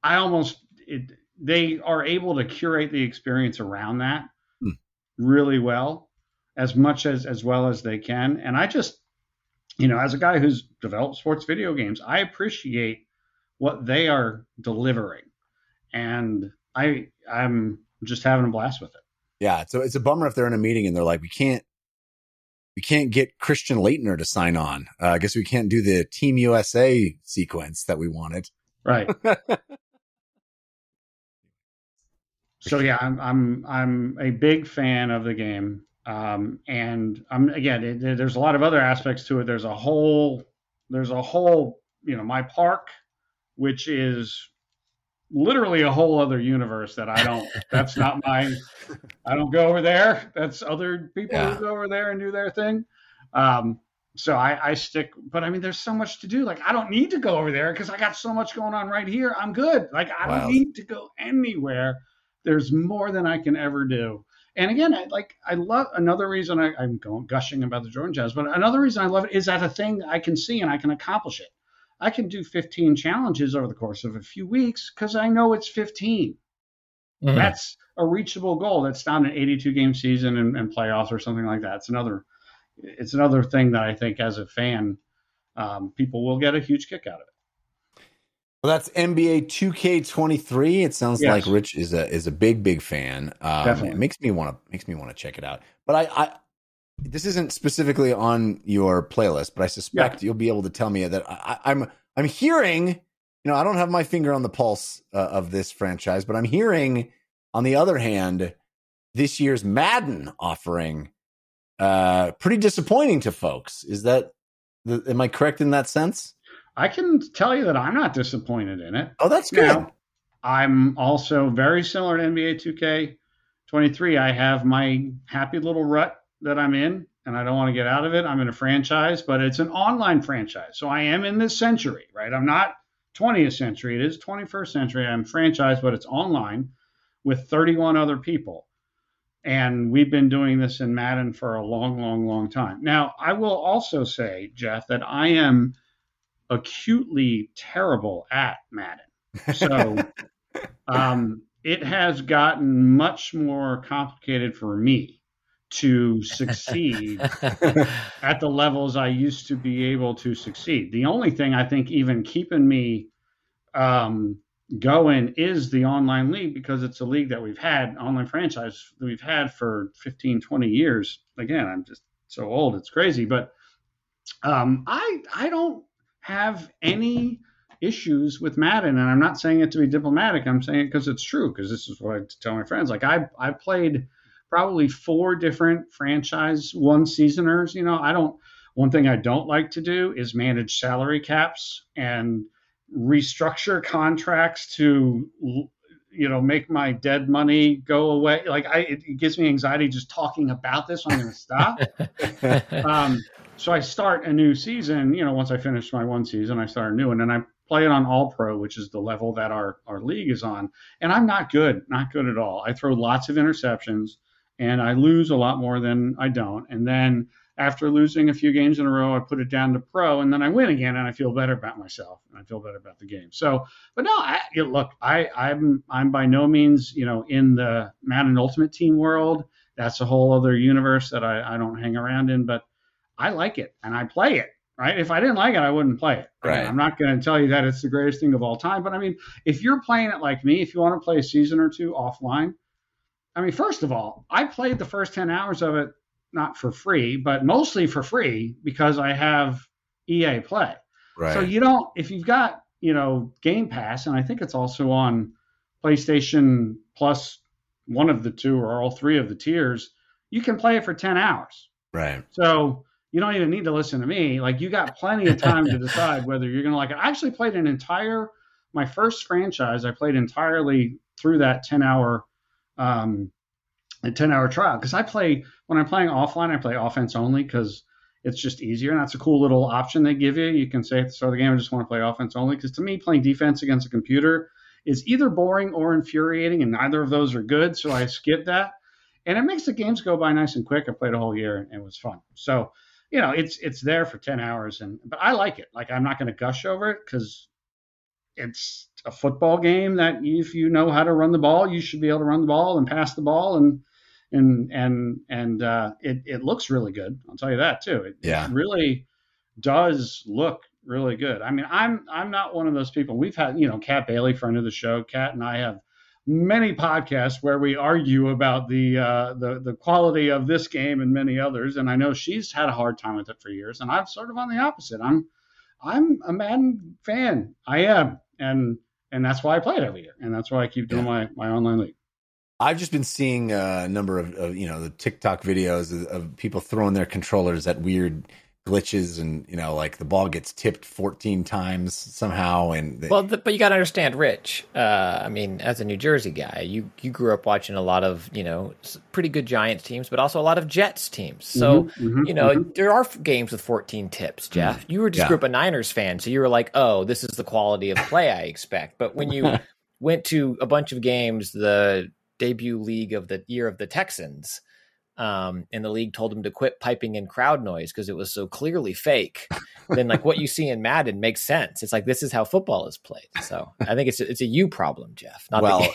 I almost it, they are able to curate the experience around that Hmm. really well, as much as as well as they can. And I just, you know, as a guy who's developed sports video games, I appreciate what they are delivering, and I I'm just having a blast with it. Yeah. So it's a bummer if they're in a meeting and they're like, we can't, we can't get Christian Laettner to sign on. Uh, I guess we can't do the Team USA sequence that we wanted. Right. so yeah, I'm I'm I'm a big fan of the game, um, and I'm again. It, there's a lot of other aspects to it. There's a whole there's a whole you know my park, which is literally a whole other universe that I don't. that's not my. I don't go over there. That's other people Yeah. who go over there and do their thing. Um, so I, I stick, but I mean, there's so much to do. Like, I don't need to go over there because I got so much going on right here. I'm good. Like, I Wow. don't need to go anywhere. There's more than I can ever do. And again, I like, I love another reason I, I'm going gushing about the Jordan Jazz, but another reason I love it is that a thing I can see and I can accomplish it. I can do 15 challenges over the course of a few weeks because I know it's 15 Mhm. that's a reachable goal. That's not an 82 game season and, and playoffs or something like that. It's another, it's another thing that I think as a fan, um, people will get a huge kick out of it. Well, that's NBA 2K23. It sounds Yes. like Rich is a is a big big fan. Um, Definitely. It makes me want to makes me want to check it out. But I, I this isn't specifically on your playlist, but I suspect you'll be able to tell me that I, I- I'm I'm hearing. You know, I don't have my finger on the pulse uh, of this franchise, but I'm hearing, on the other hand, this year's Madden offering uh pretty disappointing to folks. Is that the, am I correct in that sense? I can tell you that I'm not disappointed in it. Oh, that's good. Now, I'm also very similar to NBA 2K23. I have my happy little rut that I'm in, and I don't want to get out of it. I'm in a franchise, but it's an online franchise. So I am in this century, right? I'm not 20th century. It is 21st century. I'm franchised, but it's online with 31 other people. And we've been doing this in Madden for a long, long, long time. Now, I will also say, Jeff, that I am acutely terrible at Madden. So um, it has gotten much more complicated for me to succeed at the levels I used to be able to succeed. The only thing I think even keeping me um, going is the online league because it's a league that we've had, online franchise that we've had for 15, 20 years. Again, I'm just so old, it's crazy. But um, I, I don't have any issues with Madden, and I'm not saying it to be diplomatic. I'm saying it because it's true. Because this is what I tell my friends. Like I, I played probably four different franchise one seasoners. You know, I don't. One thing I don't like to do is manage salary caps and restructure contracts to, you know, make my dead money go away. Like I, it, it gives me anxiety just talking about this. I'm going to stop. um, so I start a new season. You know, once I finish my one season, I start a new one, and I play it on All Pro, which is the level that our our league is on. And I'm not good, not good at all. I throw lots of interceptions, and I lose a lot more than I don't. And then after losing a few games in a row, I put it down to pro, and then I win again, and I feel better about myself, and I feel better about the game. So, but no, I, you know, look, I, I'm I'm by no means, you know, in the Madden Ultimate Team world. That's a whole other universe that I, I don't hang around in, but I like it and I play it. Right? If I didn't like it, I wouldn't play it. Right. I'm not going to tell you that it's the greatest thing of all time, but I mean, if you're playing it like me, if you want to play a season or two offline, I mean, first of all, I played the first 10 hours of it not for free, but mostly for free because I have EA Play. Right. So you don't, if you've got, you know, Game Pass, and I think it's also on PlayStation Plus, one of the two or all three of the tiers, you can play it for 10 hours. right. So you don't even need to listen to me. Like you got plenty of time to decide whether you're going to like it. I actually played an entire, my first franchise, I played entirely through that 10 hour, um, a 10 hour trial. Because I play, when I'm playing offline, I play offense only because it's just easier. And that's a cool little option they give you. You can say at the start of the game, I just want to play offense only. Because to me, playing defense against a computer is either boring or infuriating, and neither of those are good. So I skip that. And it makes the games go by nice and quick. I played a whole year and it was fun. So, you know, it's it's there for 10 hours and but I like it. Like I'm not going to gush over it cuz it's a football game that if you know how to run the ball, you should be able to run the ball and pass the ball and and and and uh, it it looks really good. I'll tell you that too. It, Yeah. it really does look really good. I mean, I'm I'm not one of those people. We've had you know Kat Bailey, friend of the show. Kat and I have many podcasts where we argue about the uh, the the quality of this game and many others. And I know she's had a hard time with it for years, and I'm sort of on the opposite. I'm I'm a Madden fan. I am, and and that's why I play it every year, and that's why I keep doing my my online league. I've just been seeing a number of, of you know the TikTok videos of, of people throwing their controllers at weird glitches and you know like the ball gets tipped 14 times somehow and the, Well, th- but you got to understand, Rich. Uh, I mean, as a New Jersey guy, you you grew up watching a lot of you know pretty good Giants teams, but also a lot of Jets teams. So Mhm, you know mhm. there are games with 14 tips. Jeff, you were just Yeah. grew up a Niners fan, so you were like, oh, this is the quality of play I expect. But when you went to a bunch of games, the debut league of the year of the Texans. Um, and the league told him to quit piping in crowd noise because it was so clearly fake. then, like what you see in Madden makes sense. It's like this is how football is played. So I think it's a, it's a you problem, Jeff, not well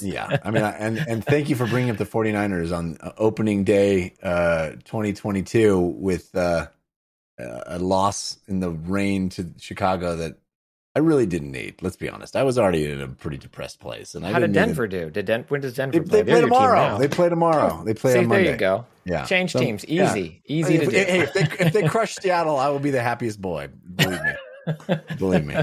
yeah i mean I- and and thank you for bringing up the 49ers on uh, opening day uh 2022 with uh a loss in the rain to chicago that i really didn't need let's be honest i was already in a pretty depressed place and I How did Denver do? Did Den- when does Denver they, play? they play tomorrow they play tomorrow they play See, on monday there you go. yeah Change So, teams, yeah. easy, easy if, to do. Hey, if they, if they crush Seattle, I will be the happiest boy. Believe me. Believe me.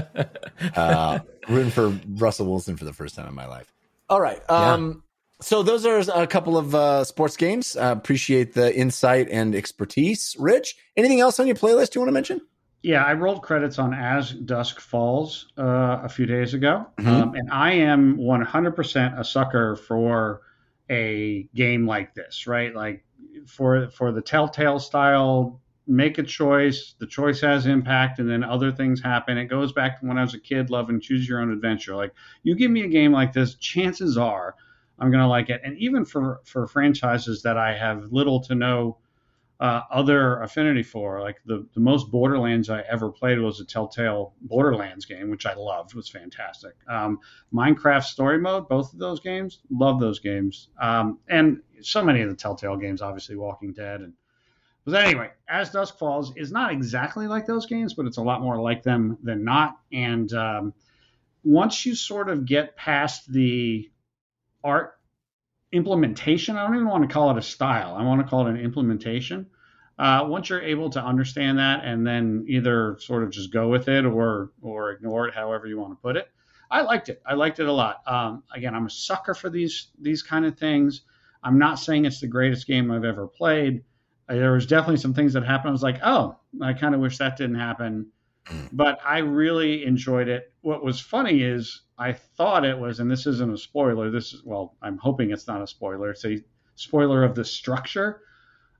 Uh, rooting for Russell Wilson for the first time in my life. All right. Um, So those are a couple of uh, sports games. Uh, appreciate the insight and expertise. Rich, anything else on your playlist you want to mention? Yeah, I rolled credits on As Dusk Falls uh, a few days ago, Mhm. um, and I am 100% a sucker for a game like this, right? Like for for the Telltale style, make a choice, the choice has impact, and then other things happen. It goes back to when I was a kid, loving choose your own adventure. Like you give me a game like this, chances are I'm gonna like it. And even for for franchises that I have little to no uh, other affinity for. Like the, the most Borderlands I ever played was a Telltale Borderlands game, which I loved, was fantastic. Um, Minecraft Story Mode, both of those games, love those games. Um, and so many of the Telltale games, obviously Walking Dead. And but anyway, As Dusk Falls is not exactly like those games, but it's a lot more like them than not. And um, once you sort of get past the art implementation. I don't even want to call it a style. I want to call it an implementation. Uh, once you're able to understand that and then either sort of just go with it or or ignore it, however you want to put it, I liked it. I liked it a lot. Um, again, I'm a sucker for these these kind of things. I'm not saying it's the greatest game I've ever played. Uh, There was definitely some things that happened. I was like, oh, I kind of wish that didn't happen. But I really enjoyed it. What was funny is I thought it was, and this isn't a spoiler. This is well, I'm hoping it's not a spoiler. It's a spoiler of the structure.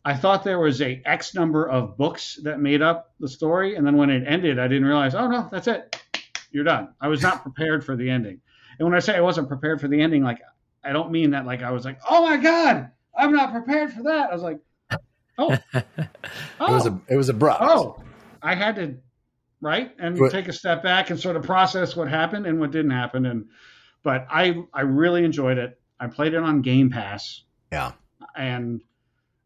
I thought there was a X number of books that made up the story, and then when it ended, I didn't realize. Oh no, that's it. You're done. I was not prepared for the ending. And when I say I wasn't prepared for the ending, like I don't mean that like I was like, oh my god, I'm not prepared for that. I was like, oh, It was a it was abrupt. oh, I had to right and But- take a step back and sort of process what happened and what didn't happen. And but I I really enjoyed it. I played it on Game Pass Yeah. and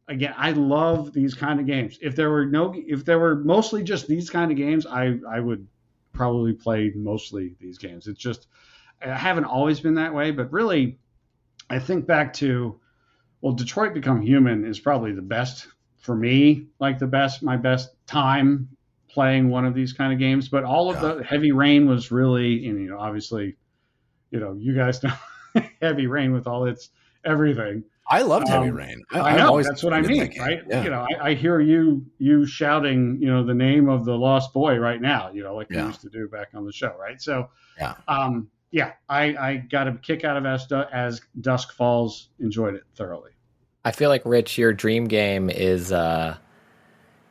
again i love these kind of games if there were no if there were mostly just these kind of games i i would probably play mostly these games it's just i haven't always been that way but really i think back to well, Detroit Become Human is probably the best for me, like the best, my best time playing one of these kind of games. But all of Yeah. the Heavy Rain was really, and you know, obviously, you know, you guys know Heavy Rain with all its everything. I loved Heavy Um, Rain. I, I've know that's what I mean, that right? Yeah. You know, I, I hear you you shouting, you know, the name of the lost boy right now, you know, like we used to do back on the show, right? So, Yeah. um, yeah, I, I got a kick out of as, as Dusk Falls. Enjoyed it thoroughly. I feel like Rich, your dream game is uh,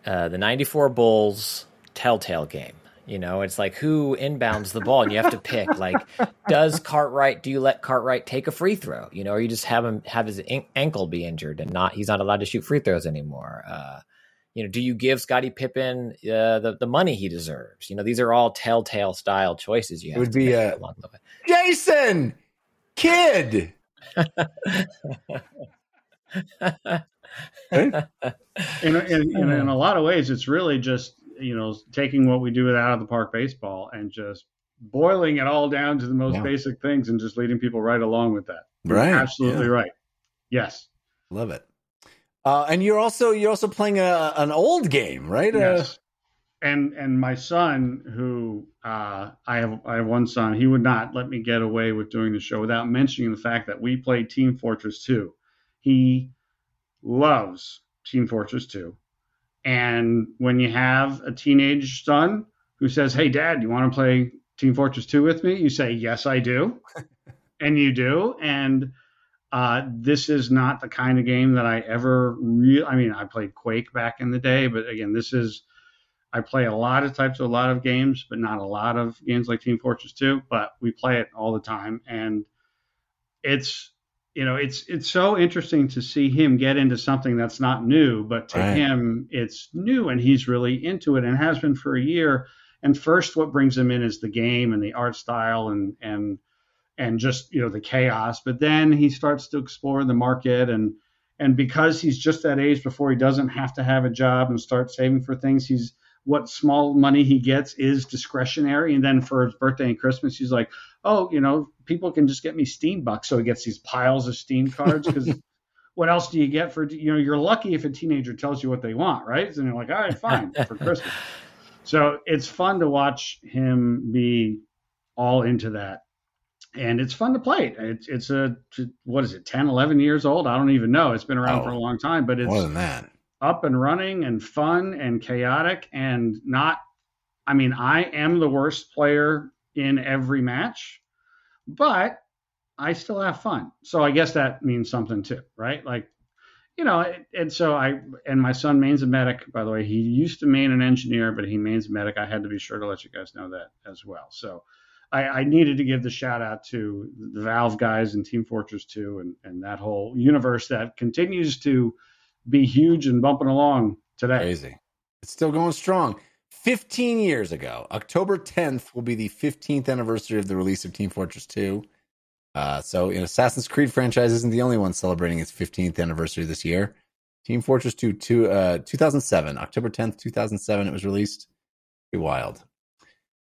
uh, the '94 Bulls Telltale game. You know, it's like who inbounds the ball, and you have to pick. Like, does Cartwright? Do you let Cartwright take a free throw? You know, or you just have him have his an- ankle be injured and not he's not allowed to shoot free throws anymore. Uh, you know, do you give Scottie Pippen uh, the the money he deserves? You know, these are all Telltale style choices you have. would to be, make uh, along the way. Jason, kid. In, in, in, in a lot of ways, it's really just you know taking what we do with out of the park baseball and just boiling it all down to the most Yeah. basic things and just leading people right along with that. You're Right, absolutely yeah. right. Yes. Love it. Uh, and you're also you're also playing a, an old game, right? Uh, Yes. And and my son, who uh, I have I have one son, he would not let me get away with doing the show without mentioning the fact that we played Team Fortress 2. He loves Team Fortress 2. And when you have a teenage son who says, Hey dad, you want to play Team Fortress 2 with me? You say, Yes, I do. and you do. And uh, this is not the kind of game that I ever real. I mean, I played Quake back in the day, but again, this is. I play a lot of types of a lot of games, but not a lot of games like Team Fortress 2. But we play it all the time, and it's you know it's it's so interesting to see him get into something that's not new, but to Right. him it's new, and he's really into it, and has been for a year. And first, what brings him in is the game and the art style, and and and just you know the chaos but then he starts to explore the market and and because he's just that age before he doesn't have to have a job and start saving for things he's what small money he gets is discretionary and then for his birthday and christmas he's like oh you know people can just get me steam bucks so he gets these piles of steam cards because what else do you get for you know you're lucky if a teenager tells you what they want right and you're like all right fine for christmas so it's fun to watch him be all into that and it's fun to play it. It's, it's a, what is it, 10, 11 years old? I don't even know. It's been around Oh. for a oh, long time, but it's more than that. up and running and fun and chaotic and not, I mean, I am the worst player in every match, but I still have fun. So I guess that means something too, right? Like, you know, and- so I, and my son mains a medic, by the way. He used to main an engineer, but he mains a medic. I had to be sure to let you guys know that as well. So I, I needed to give the shout out to the Valve guys and Team Fortress 2 and, and that whole universe that continues to be huge and bumping along today. Crazy. It's still going strong. 15 years ago, October 10th will be the 15th anniversary of the release of Team Fortress 2. Uh, so, you Assassin's Creed franchise isn't the only one celebrating its 15th anniversary this year. Team Fortress 2, two, uh, 2007, October 10th, 2007, it was released. Pretty wild.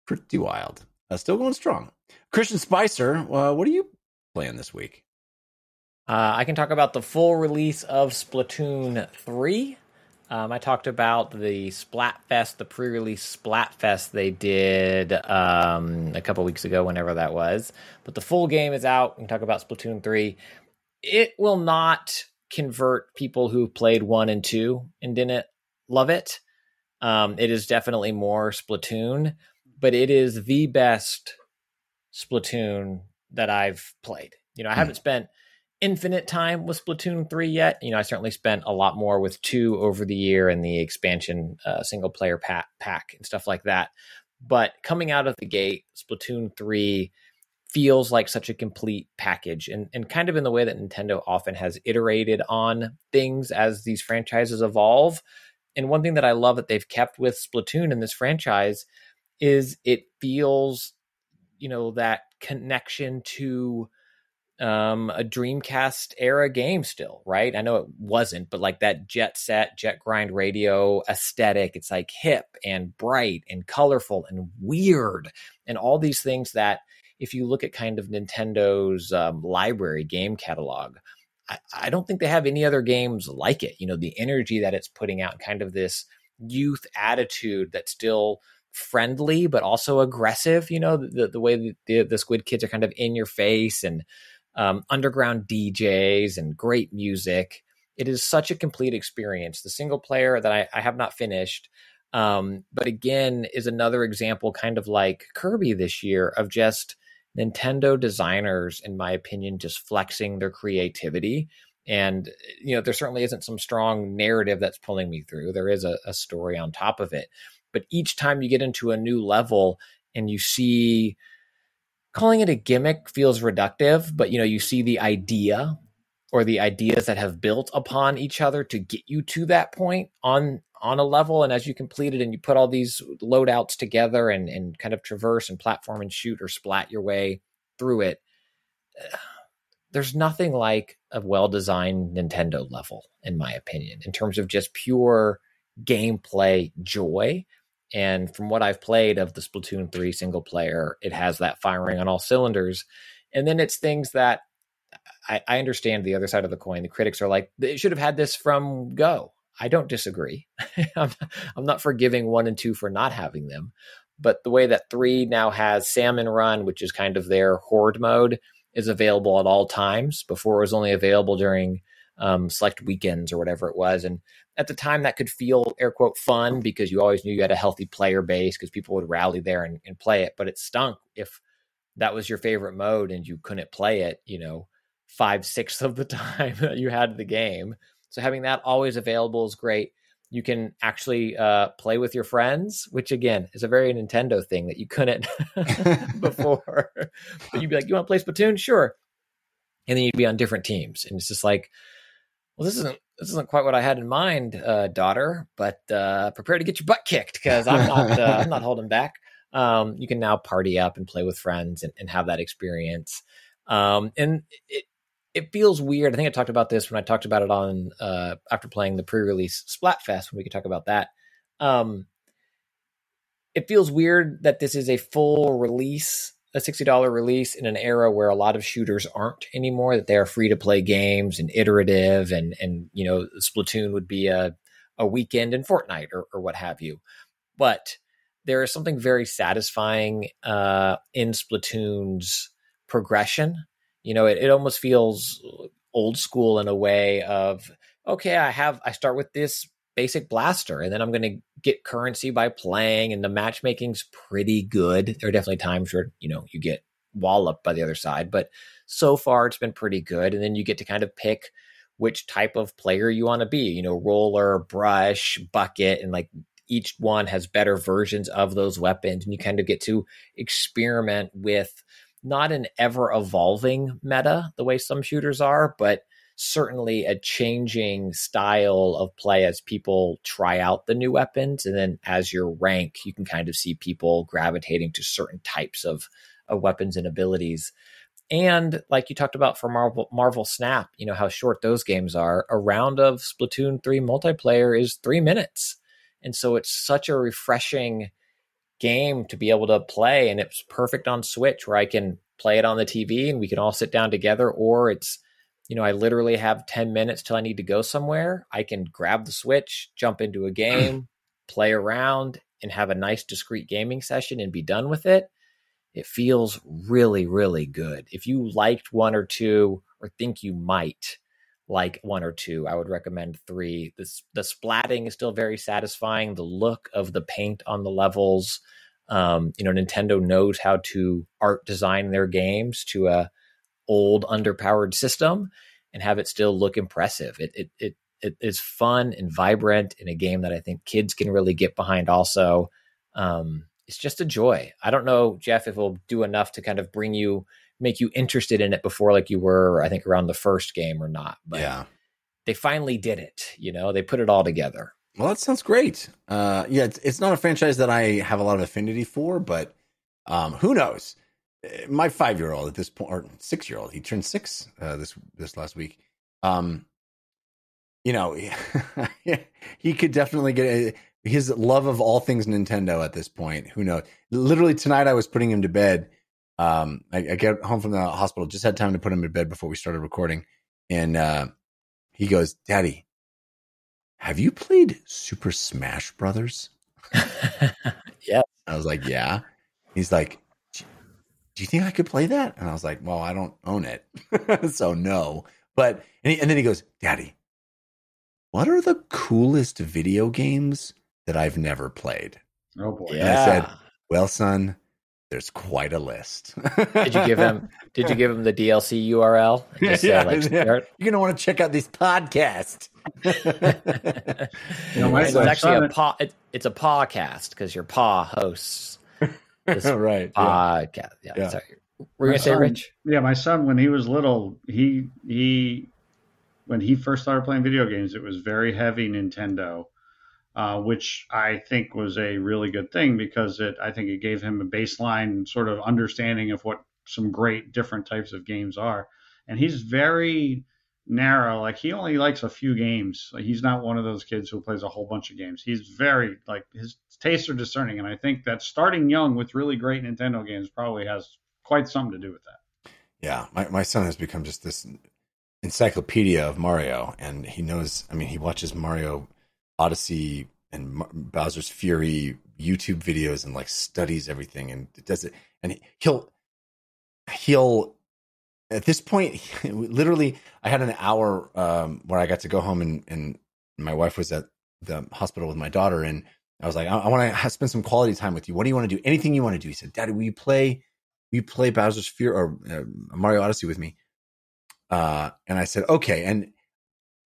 Pretty wild. Uh, still going strong. Christian Spicer, uh, what are you playing this week? Uh, I can talk about the full release of Splatoon 3. Um, I talked about the Splatfest, the pre release Splatfest they did um, a couple weeks ago, whenever that was. But the full game is out. We can talk about Splatoon 3. It will not convert people who played 1 and 2 and didn't love it. Um, it is definitely more Splatoon, but it is the best Splatoon that I've played. You know, I haven't spent infinite time with Splatoon 3 yet. You know, I certainly spent a lot more with 2 over the year and the expansion uh, single player pack, pack and stuff like that. But coming out of the gate, Splatoon 3 feels like such a complete package and, and kind of in the way that Nintendo often has iterated on things as these franchises evolve. And one thing that I love that they've kept with Splatoon in this franchise is it feels, you know, that connection to um a Dreamcast era game still, right? I know it wasn't, but like that jet set, jet grind radio aesthetic, it's like hip and bright and colorful and weird and all these things that if you look at kind of Nintendo's um, library game catalog, I, I don't think they have any other games like it. You know, the energy that it's putting out, kind of this youth attitude that's still friendly but also aggressive. You know, the the way the, the Squid Kids are kind of in your face and um, underground DJs and great music. It is such a complete experience. The single player that I, I have not finished, um, but again, is another example, kind of like Kirby this year, of just Nintendo designers, in my opinion, just flexing their creativity. And you know, there certainly isn't some strong narrative that's pulling me through. There is a, a story on top of it, but each time you get into a new level and you see calling it a gimmick feels reductive, but you know, you see the idea or the ideas that have built upon each other to get you to that point on on a level. And as you complete it and you put all these loadouts together and and kind of traverse and platform and shoot or splat your way through it there's nothing like a well-designed Nintendo level in my opinion in terms of just pure gameplay joy and from what I've played of the Splatoon 3 single player, it has that firing on all cylinders. And then it's things that I, I understand the other side of the coin. The critics are like, they should have had this from Go. I don't disagree. I'm, I'm not forgiving one and two for not having them. But the way that three now has Salmon Run, which is kind of their horde mode, is available at all times. Before it was only available during um, select weekends or whatever it was. And at the time, that could feel air quote fun because you always knew you had a healthy player base because people would rally there and, and play it. But it stunk if that was your favorite mode and you couldn't play it, you know, five sixths of the time that you had the game. So having that always available is great. You can actually uh, play with your friends, which again is a very Nintendo thing that you couldn't before. but you'd be like, "You want to play Splatoon? Sure." And then you'd be on different teams, and it's just like, well, this isn't this isn't quite what I had in mind, uh, daughter. But uh, prepare to get your butt kicked because I'm not uh, I'm not holding back. Um, you can now party up and play with friends and, and have that experience. Um, and it it feels weird. I think I talked about this when I talked about it on uh, after playing the pre-release Splatfest when we could talk about that. Um, it feels weird that this is a full release, a sixty dollar release in an era where a lot of shooters aren't anymore. That they are free to play games and iterative, and and you know Splatoon would be a a weekend in Fortnite or, or what have you. But there is something very satisfying uh, in Splatoon's progression you know, it, it almost feels old school in a way of, okay, I have, I start with this basic blaster and then I'm going to get currency by playing and the matchmaking's pretty good. There are definitely times where, you know, you get walloped by the other side, but so far it's been pretty good. And then you get to kind of pick which type of player you want to be, you know, roller, brush, bucket, and like each one has better versions of those weapons. And you kind of get to experiment with not an ever evolving meta the way some shooters are, but certainly a changing style of play as people try out the new weapons. And then as your rank, you can kind of see people gravitating to certain types of, of weapons and abilities. And like you talked about for Marvel Marvel Snap, you know how short those games are. A round of Splatoon 3 multiplayer is 3 minutes. And so it's such a refreshing game to be able to play and it's perfect on switch where i can play it on the tv and we can all sit down together or it's you know i literally have 10 minutes till i need to go somewhere i can grab the switch jump into a game play around and have a nice discreet gaming session and be done with it it feels really really good if you liked one or two or think you might like one or two. I would recommend three. The, the splatting is still very satisfying. The look of the paint on the levels. Um, you know, Nintendo knows how to art design their games to a old underpowered system and have it still look impressive. It it it it is fun and vibrant in a game that I think kids can really get behind. Also, um, it's just a joy. I don't know, Jeff, if it'll do enough to kind of bring you make you interested in it before like you were i think around the first game or not but yeah. they finally did it you know they put it all together Well, that sounds great. Uh, yeah, it's, it's not a franchise that I have a lot of affinity for, but um, who knows? Uh, My five year old at this point, or six year old, he turned six uh, this this last week. Um, you know, he could definitely get a, his love of all things Nintendo at this point. Who knows? Literally tonight, I was putting him to bed. Um, I, I get home from the hospital, just had time to put him to bed before we started recording, and uh, he goes, "Daddy, have you played Super Smash Brothers?" Yeah. I was like, "Yeah." He's like, "Do you think I could play that?" And I was like, "Well, I don't own it, so no." But and, he, and then he goes, "Daddy, what are the coolest video games that I've never played?" Oh boy. I said, Well, son, there's quite a list. Did you give him? Did you give him the DLC URL? Just say, Yeah, like, yeah. You're gonna want to check out this podcast. You know, my- it's actually son- a paw. It, it's a podcast because your paw hosts this right. yeah. podcast. Yeah. Yeah. Sorry. Were you My gonna say son- Rich? Yeah, my son when he was little, he he when he first started playing video games, it was very heavy Nintendo, uh, which I think was a really good thing because it I think it gave him a baseline sort of understanding of what some great different types of games are. And he's very narrow. Like he only likes a few games. Like he's not one of those kids who plays a whole bunch of games. He's very like his tastes are discerning, and I think that starting young with really great Nintendo games probably has quite something to do with that. Yeah. My, my son has become just this encyclopedia of Mario, and he knows. I mean, he watches Mario Odyssey and Bowser's Fury YouTube videos and like studies everything and does it. And he- he'll he'll at this point literally i had an hour um, where i got to go home and, and my wife was at the hospital with my daughter and i was like i, I want to spend some quality time with you. What do you want to do? Anything you want to do. He said daddy will you play will you play Bowser's Fury or uh, mario odyssey with me? Uh, and i said okay. And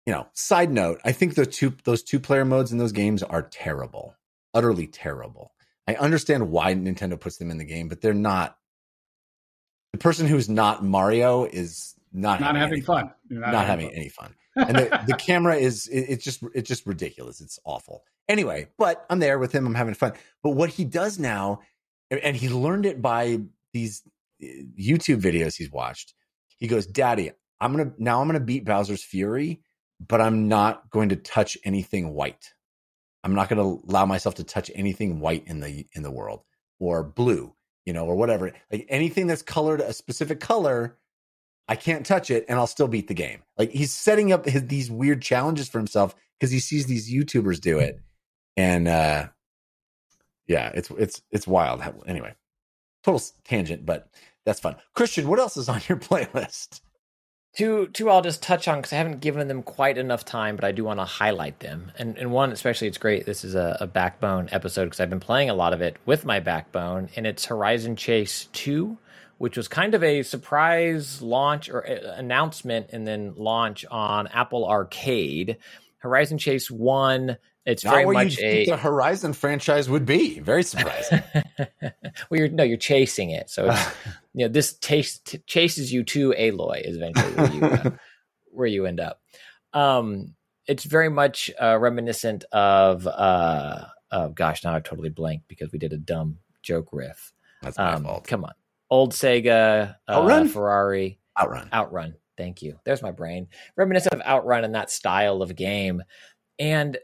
you know side note i think the two those two player modes in those games are terrible utterly terrible. I understand why nintendo puts them in the game but they're not the person who's not Mario is not Not having any fun. You're Not, having any fun. And the, the camera is it, it's just it's just ridiculous. It's awful. Anyway, but I'm there with him. I'm having fun. But what he does now, and- he learned it by these uh, YouTube videos he's watched. He goes, "Daddy, I'm gonna now I'm gonna beat Bowser's Fury, but I'm not going to touch anything white. I'm not going to allow myself to touch anything white in the in the world or blue, you know, or whatever. Like anything that's colored a specific color, I can't touch it, and I'll still beat the game. Like he's setting up his, these weird challenges for himself because he sees these YouTubers do it, and uh, yeah, it's it's it's wild. Anyway, total tangent, but that's fun. Christian, what else is on your playlist? Two, two. I'll just touch on because I haven't given them quite enough time, but I do want to highlight them. And and one especially, it's great. This is a, a Backbone episode because I've been playing a lot of it with my Backbone, and it's Horizon Chase Two, which was kind of a surprise launch or uh, announcement, and then launch on Apple Arcade. Horizon Chase One. It's Not very much you a the Horizon franchise would be. Very surprising. well, you're no, you're chasing it. So it's you know this chase, t- chases you to Aloy is eventually where you uh, where you end up. Um, it's very much uh, reminiscent of uh, oh gosh, now I've totally blanked because we did a dumb joke riff. That's my Um, fault. come on, old Sega, uh, Outrun? Ferrari, Outrun. Outrun. Thank you. There's my brain. Reminiscent of Outrun and that style of game. And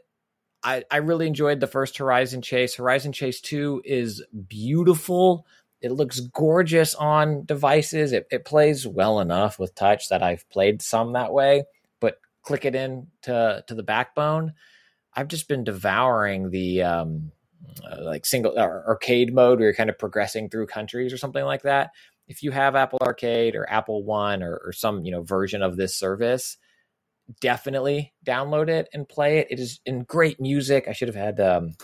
I, I really enjoyed the first Horizon Chase. Horizon Chase 2 is beautiful. It looks gorgeous on devices. It, it plays well enough with touch that I've played some that way, but click it in to, to the backbone. I've just been devouring the um, uh, like single or arcade mode where you're kind of progressing through countries or something like that if you have Apple Arcade or Apple One or, or some you know version of this service, definitely download it and play it. It is in great music. I should have had um,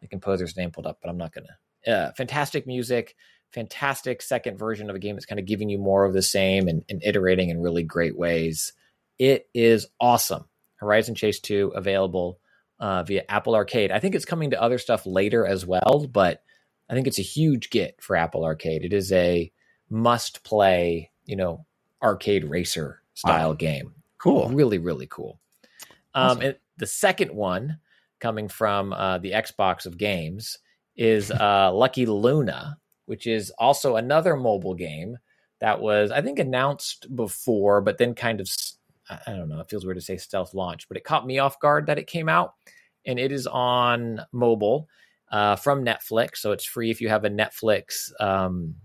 the composer's name pulled up, but I'm not gonna. Uh, fantastic music, fantastic second version of a game that's kind of giving you more of the same and, and iterating in really great ways. It is awesome. Horizon Chase 2 available uh, via Apple Arcade. I think it's coming to other stuff later as well, but I think it's a huge get for Apple Arcade. It is a must play, you know, arcade racer style Wow. game. Cool. Really, really cool. Um, and the second one coming from uh, the Xbox of games is uh, Lucky Luna, which is also another mobile game that was, I think, announced before, but then kind of, I don't know, it feels weird to say stealth launch, but it caught me off guard that it came out. And it is on mobile uh, from Netflix. So it's free if you have a Netflix um,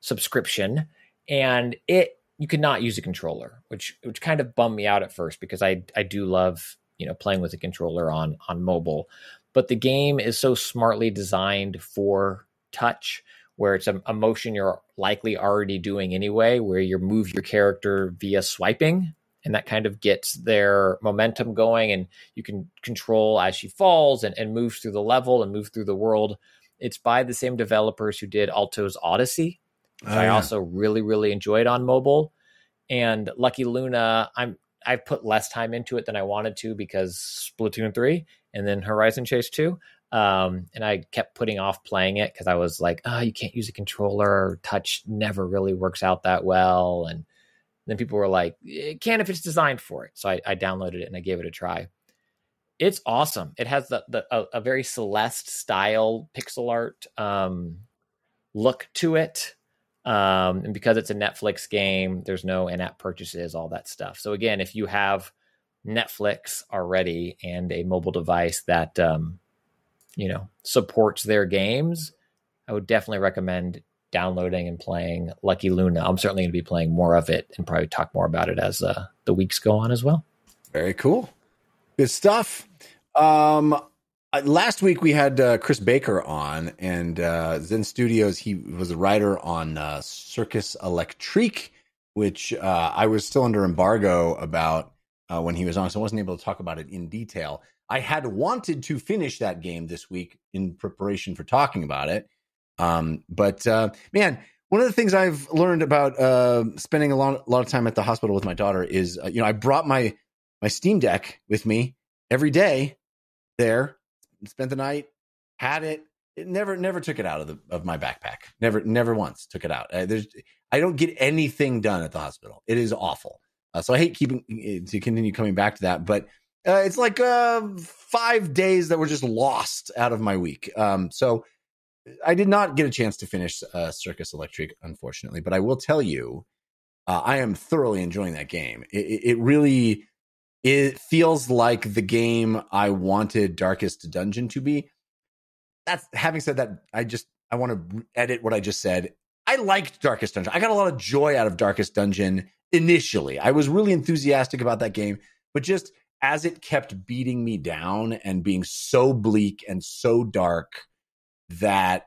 subscription. And it you could not use a controller, which which kind of bummed me out at first because I I do love you know playing with a controller on on mobile, but the game is so smartly designed for touch where it's a, a motion you're likely already doing anyway, where you move your character via swiping, and that kind of gets their momentum going, and you can control as she falls and, and moves through the level and move through the world. It's by the same developers who did Alto's Odyssey, which Oh, I yeah. also really really enjoyed it on mobile. And Lucky Luna, I'm I've put less time into it than I wanted to because Splatoon three and then Horizon Chase two. Um, and I kept putting off playing it because I was like, oh, you can't use a controller. Touch never really works out that well. And then people were like, it can if it's designed for it. So I, I downloaded it and I gave it a try. It's awesome. It has the, the a, a very Celeste style pixel art um, look to it. Um, and because it's a Netflix game, there's no in-app purchases, all that stuff. So again, if you have Netflix already and a mobile device that um, you know supports their games, I would definitely recommend downloading and playing Lucky Luna. I'm certainly going to be playing more of it and probably talk more about it as uh, the weeks go on as well. Very cool. Good stuff. Um, uh, last week we had uh, Chris Baker on, and uh, Zen Studios. He was a writer on uh, Circus Electrique, which uh, I was still under embargo about uh, when he was on, so I wasn't able to talk about it in detail. I had wanted to finish that game this week in preparation for talking about it, um, but man, one of the things I've learned about spending a lot, a lot of time at the hospital with my daughter is, you know, I brought my my Steam Deck with me every day there, spent the night, had it. It never never took it out of the of my backpack. Never never once took it out. Uh, there's I don't get anything done at the hospital. It is awful. Uh, so I hate keeping uh, to continue coming back to that, but uh, it's like uh, five days that were just lost out of my week. Um, so I did not get a chance to finish uh, Circus Electrique, unfortunately, but I will tell you, uh, I am thoroughly enjoying that game. It, it really it feels like the game I wanted Darkest Dungeon to be. That's having said that, I just I want to edit what I just said. I liked Darkest Dungeon. I got a lot of joy out of Darkest Dungeon initially. I was really enthusiastic about that game, but just as it kept beating me down and being so bleak and so dark that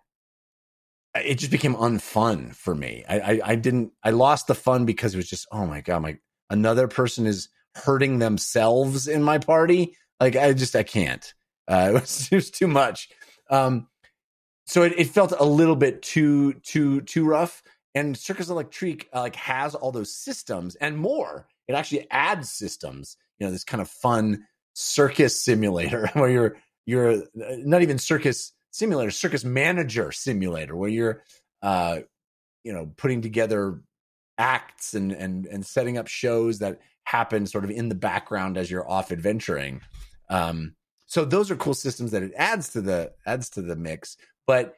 it just became unfun for me. I, I, I didn't. I lost the fun because it was just oh my god, my another person is hurting themselves in my party. Like I just I can't. Uh, it, was, it was too much. Um, so it, it felt a little bit too too too rough. And Circus Electrique uh, like has all those systems and more. It actually adds systems. You know, this kind of fun circus simulator where you're you're uh, not even circus simulator, circus manager simulator, where you're uh, you know putting together acts and and and setting up shows that happen sort of in the background as you're off adventuring. Um, so those are cool systems that it adds to the adds to the mix, but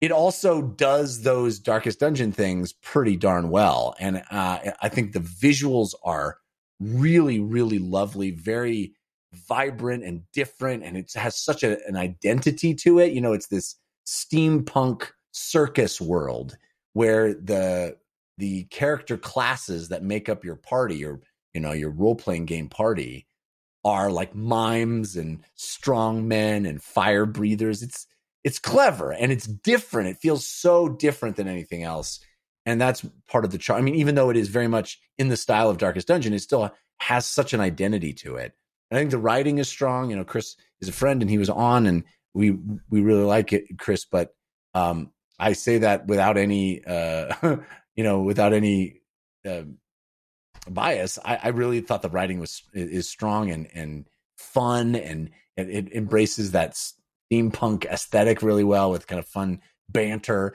it also does those darkest dungeon things pretty darn well, and uh, I think the visuals are really really lovely, very vibrant and different, and it has such a, an identity to it. You know, it's this steampunk circus world where the the character classes that make up your party or you know your role playing game party are like mimes and strong men and fire breathers. It's it's clever and it's different. It feels so different than anything else. And that's part of the charm i mean even though it is very much in the style of darkest dungeon it still has such an identity to it. And i think the writing is strong. You know chris is a friend and he was on and we we really like it chris but um i say that without any uh you know without any uh, bias I, I really thought the writing was is strong and and fun and, it embraces that steampunk aesthetic really well with kind of fun banter.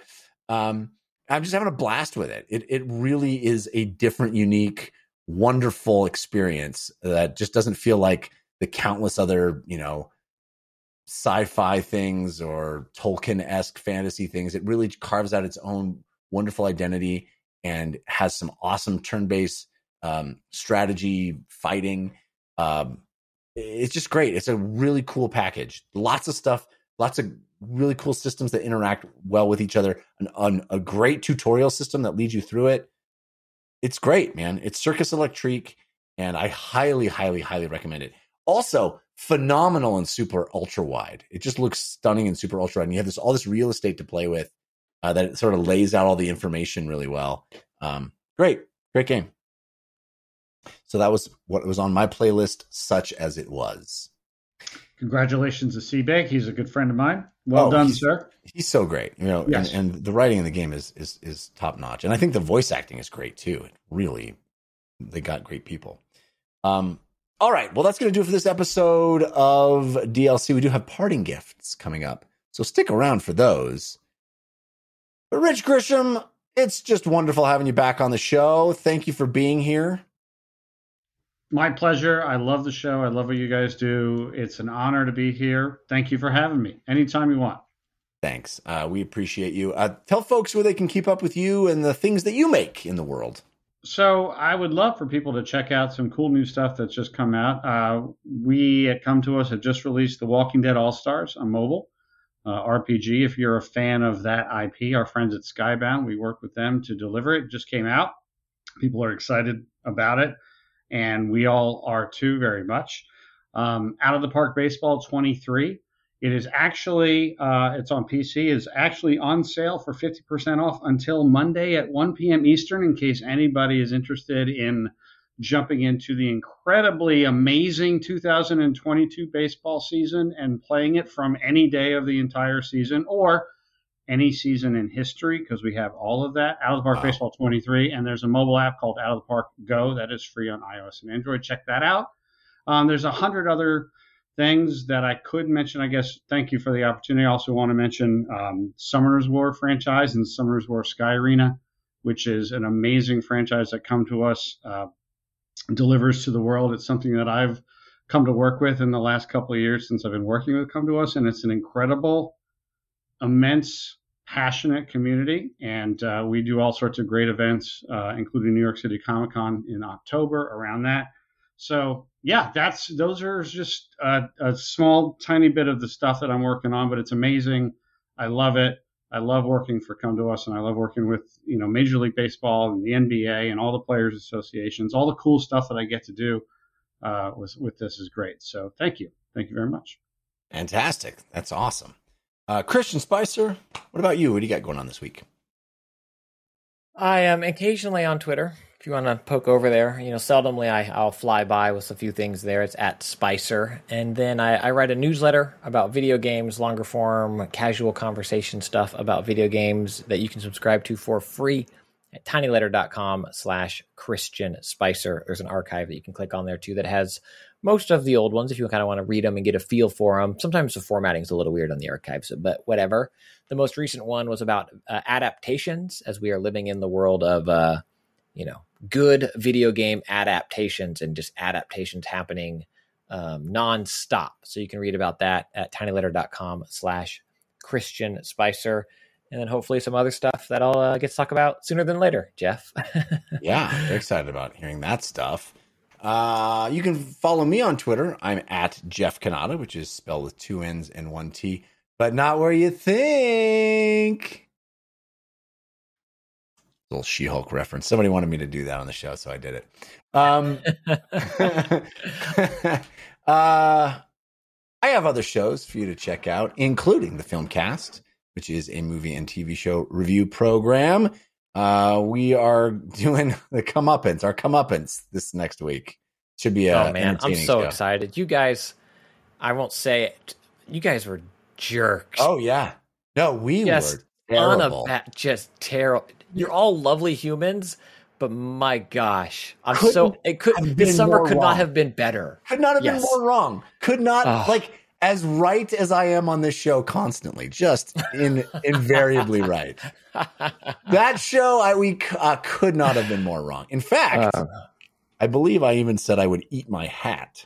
Um i'm just having a blast with it. It, it really is a different unique wonderful experience that just doesn't feel like the countless other you know sci-fi things or tolkien-esque fantasy things. It really carves out its own wonderful identity and has some awesome turn-based um, strategy fighting um, it's just great it's a really cool package lots of stuff lots of really cool systems that interact well with each other an, an, a great tutorial system that leads you through it it's great, man. It's Circus Electrique, and I highly, highly, highly recommend it. Also, phenomenal and super ultra wide. It just looks stunning and super ultra wide. And you have this all this real estate to play with uh, that sort of lays out all the information really well. Um, great, great game. So that was what was on my playlist, such as it was. Congratulations to Seabag. He's a good friend of mine. Well Oh, done, he's- sir. He's so great, you know, Yes. and, and the writing in the game is is is top notch, and I think the voice acting is great too. It really, they got great people. Um, all right, well, that's going to do it for this episode of DLC. We do have parting gifts coming up, so stick around for those. But Rich Grisham, it's just wonderful having you back on the show. Thank you for being here. My pleasure. I love the show. I love what you guys do. It's an honor to be here. Thank you for having me. Anytime you want. Thanks, uh, we appreciate you. Uh, tell folks where they can keep up with you and the things that you make in the world. So I would love for people to check out some cool new stuff that's just come out. Uh, we at Come to Us have just released The Walking Dead All Stars on mobile uh, RPG. If you're a fan of that IP, our friends at Skybound, we work with them to deliver it. It Just came out. People are excited about it, and we all are too very much. Um, out of the Park Baseball 23. It is actually uh, it's on PC. It's actually on sale for 50% off until Monday at 1 p.m. Eastern. In case anybody is interested in jumping into the incredibly amazing 2022 baseball season and playing it from any day of the entire season or any season in history, because we have all of that. Out of the Park Wow. Baseball 23, and there's a mobile app called Out of the Park Go that is free on iOS and Android. Check that out. Um, there's a hundred other things that I could mention. I guess thank you for the opportunity. I also want to mention um, Summoners War franchise and Summoners War Sky Arena, which is an amazing franchise that come to us, uh, delivers to the world. It's something that I've come to work with in the last couple of years since I've been working with Come to Us, and it's an incredible, immense, passionate community. And uh, we do all sorts of great events, uh, including New York City Comic Con in October around that. So yeah, that's those are just a, a small, tiny bit of the stuff that I'm working on, but it's amazing. I love it. I love working for Come to Us, and I love working with you know Major League Baseball and the NBA and all the players associations. All the cool stuff that I get to do uh, with with this is great. So thank you, thank you very much. Fantastic. That's awesome. Uh, Christian Spicer, what about you? What do you got going on this week? I am occasionally on Twitter. If you want to poke over there, you know, seldomly I, I'll fly by with a few things there. It's at Spicer. And then I, I write a newsletter about video games, longer form, casual conversation stuff about video games that you can subscribe to for free at tinyletter.com slash Christian Spicer. There's an archive that you can click on there too that has most of the old ones if you kind of want to read them and get a feel for them. Sometimes the formatting is a little weird on the archives, but whatever. The most recent one was about uh, adaptations as we are living in the world of, uh, you know, good video game adaptations and just adaptations happening um, nonstop. So you can read about that at tinyletter.com slash Christian Spicer. And then hopefully some other stuff that I'll uh, get to talk about sooner than later, Jeff. Yeah, excited about hearing that stuff. Uh, you can follow me on Twitter. I'm at Jeff Cannata, which is spelled with two N's and one T, but not where you think. Little She Hulk reference. Somebody wanted me to do that on the show, so I did it. Um, uh, I have other shows for you to check out, including the Film Cast, which is a movie and TV show review program. Uh, we are doing the comeuppance, our comeuppance this next week. Should be a oh man, I'm so show. excited. You guys, I won't say it. You guys were jerks. Oh yeah, no, we Yes, were terrible. Just terrible. You're all lovely humans, but my gosh, I'm Couldn't so it could this summer could wrong. not have been better. Could not have been more wrong. Could not like as right as I am on this show constantly, just in invariably right. That show, I we uh, could not have been more wrong. In fact, Uh. I believe I even said I would eat my hat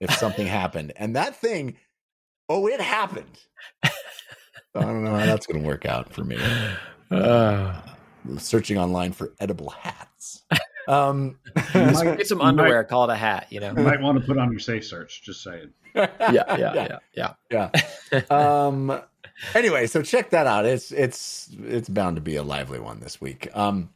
if something happened, and that thing, oh, it happened. I don't know how that's going to work out for me. Uh, Searching online for edible hats. Um, get some underwear, call it a hat. You know. You might want to put on your safe search. Just saying. yeah, yeah, yeah, yeah. yeah. Um. Anyway, so check that out. It's it's it's bound to be a lively one this week. Um.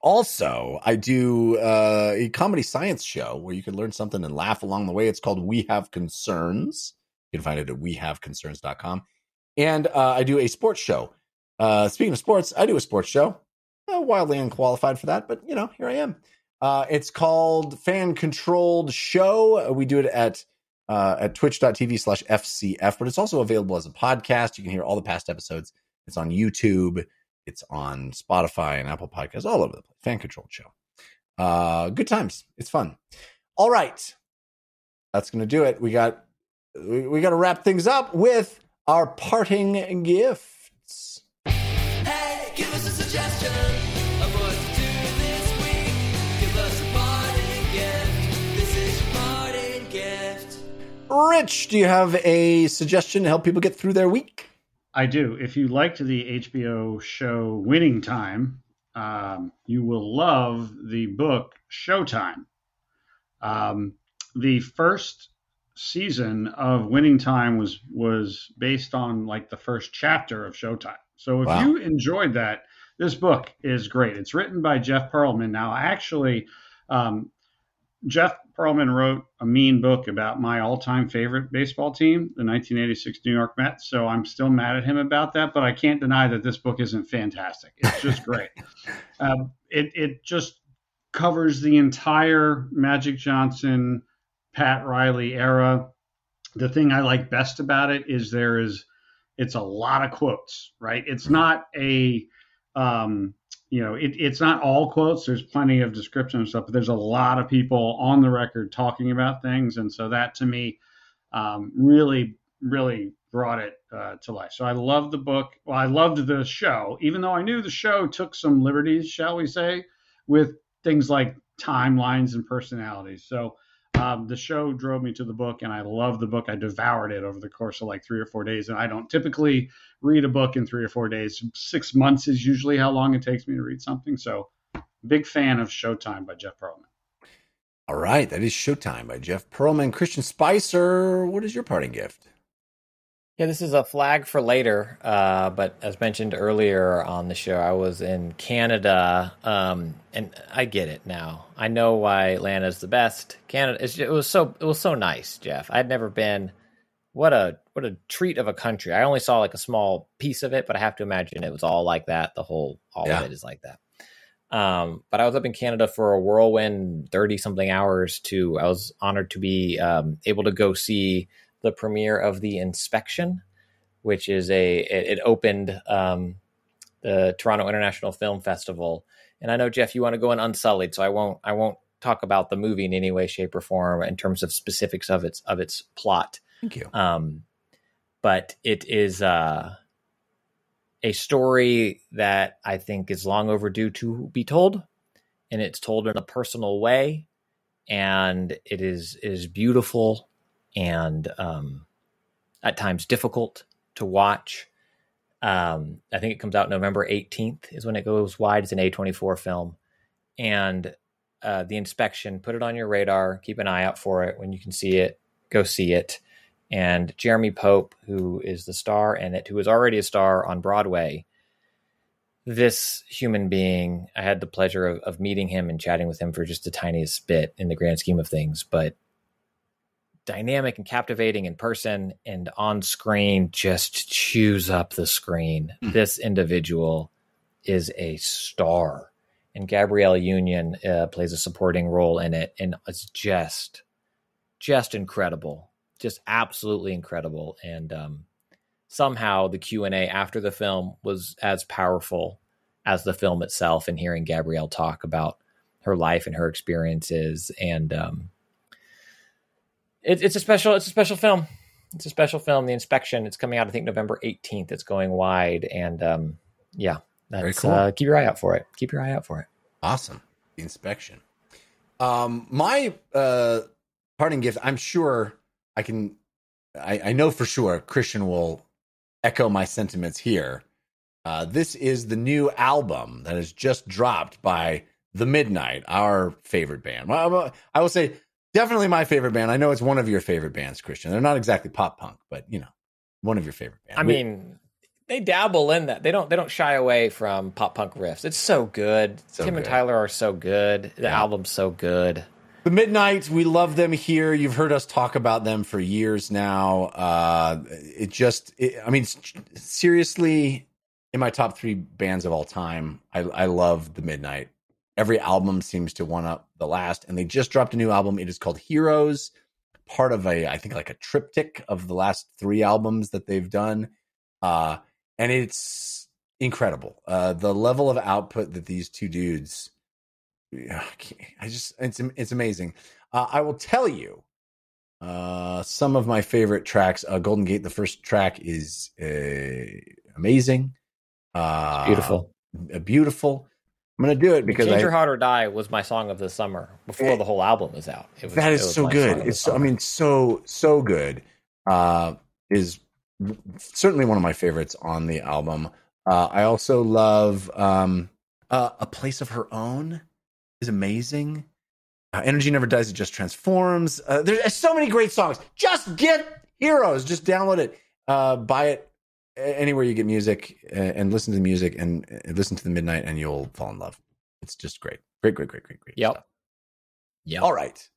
also, I do uh, a comedy science show where you can learn something and laugh along the way. It's called We Have Concerns. You can find it at wehaveconcerns.com. And uh, I do a sports show. Uh, speaking of sports, I do a sports show. Uh, wildly unqualified for that, but you know, here I am. Uh, it's called Fan Controlled Show. We do it at uh, at twitch.tv slash FCF, but it's also available as a podcast. You can hear all the past episodes. It's on YouTube, it's on Spotify and Apple Podcasts, all over the place. Fan Controlled Show. Uh, good times. It's fun. All right. That's going to do it. We got we, we got to wrap things up with our parting gifts. Hey, give us a suggestion Rich, do you have a suggestion to help people get through their week? I do. If you liked the HBO show Winning Time, um, you will love the book Showtime. Um, the first season of Winning Time was was based on like the first chapter of Showtime. So if Wow. you enjoyed that, this book is great. It's written by Jeff Pearlman. Now, actually, um, Jeff Pearlman wrote a mean book about my all-time favorite baseball team, the 1986 New York Mets. So I'm still mad at him about that, but I can't deny that this book isn't fantastic. It's just great. um, it it just covers the entire Magic Johnson, Pat Riley era. The thing I like best about it is there is it's a lot of quotes, right? It's not a um, you know, it, it's not all quotes. There's plenty of description and stuff, but there's a lot of people on the record talking about things, and so that to me um, really, really brought it uh, to life. So I loved the book. Well, I loved the show, even though I knew the show took some liberties, shall we say, with things like timelines and personalities. So um, the show drove me to the book, and I loved the book. I devoured it over the course of like three or four days, and I don't typically read a book in three or four days. Six months is usually how long it takes me to read something. So, big fan of Showtime by Jeff Pearlman. All right, that is Showtime by Jeff Pearlman. Christian Spicer, what is your parting gift? Yeah, this is a flag for later. Uh, but as mentioned earlier on the show, I was in Canada, um, and I get it now. I know why Atlanta's the best. Canada, it's, it was so it was so nice, Jeff. I'd never been. What a what a treat of a country. I only saw like a small piece of it, but I have to imagine it was all like that. The whole all Yeah. of it is like that. Um, but I was up in Canada for a whirlwind thirty something hours. To I was honored to be um, able to go see the premiere of the Inspection, which is a it, it opened um, the Toronto International Film Festival. And I know Jeff, you want to go in unsullied, so I won't I won't talk about the movie in any way, shape, or form in terms of specifics of its of its plot. Thank you. Um, but it is uh, a story that I think is long overdue to be told, and it's told in a personal way, and it is it is beautiful and um, at times difficult to watch. Um, I think it comes out November 18th is when it goes wide. It's an A24 film, and uh, the inspection. Put it on your radar. Keep an eye out for it when you can see it. Go see it and Jeremy Pope, who is the star in it, who is already a star on Broadway. This human being, I had the pleasure of, of meeting him and chatting with him for just the tiniest bit in the grand scheme of things, but dynamic and captivating in person and on screen just chews up the screen. This individual is a star. And Gabrielle Union uh, plays a supporting role in it, and it's just, just incredible just absolutely incredible and um, somehow the q&a after the film was as powerful as the film itself and hearing gabrielle talk about her life and her experiences and um, it, it's a special it's a special film it's a special film the inspection it's coming out i think november 18th it's going wide and um, yeah that's cool. uh, keep your eye out for it keep your eye out for it Awesome. The inspection. Um, my uh parting gift, I'm sure I can I, I know for sure Christian will echo my sentiments here. Uh, this is the new album that has just dropped by The Midnight, our favorite band. Well, I will say definitely my favorite band. I know it's one of your favorite bands, Christian. They're not exactly pop punk, but you know, one of your favorite bands. i We- mean they dabble in that. They don't they don't shy away from pop punk riffs. It's so good. So Tim and. Tyler are so good. The album's so good. The Midnight, we love them here. You've heard us talk about them for years now. Uh, it just, it, I mean, seriously, in my top three bands of all time, I, I love The Midnight. Every album seems to one up the last, and they just dropped a new album. It is called Heroes, part of a, I think, like a triptych of the last three albums that they've done. Uh, and it's incredible. Uh, the level of output that these two dudes I just it's it's amazing. Uh, I will tell you uh, some of my favorite tracks. Uh, Golden Gate, the first track is uh, amazing, uh, Beautiful. uh, beautiful. I'm gonna do it because Change I, Your Heart or Die was my song of the summer before the whole album was out. It was, that it is so good. song of the It's so, I mean so so good. Uh, is certainly one of my favorites on the album. Uh, I also love um, uh, a place of her own is amazing. Uh, Energy never dies; it just transforms. Uh, there's so many great songs. Just get Heroes. Just download it, uh, buy it anywhere you get music, and listen to the music and, listen to the Midnight, and you'll fall in love. It's just great, great, great, great, great, great. Yep. Yep. All right.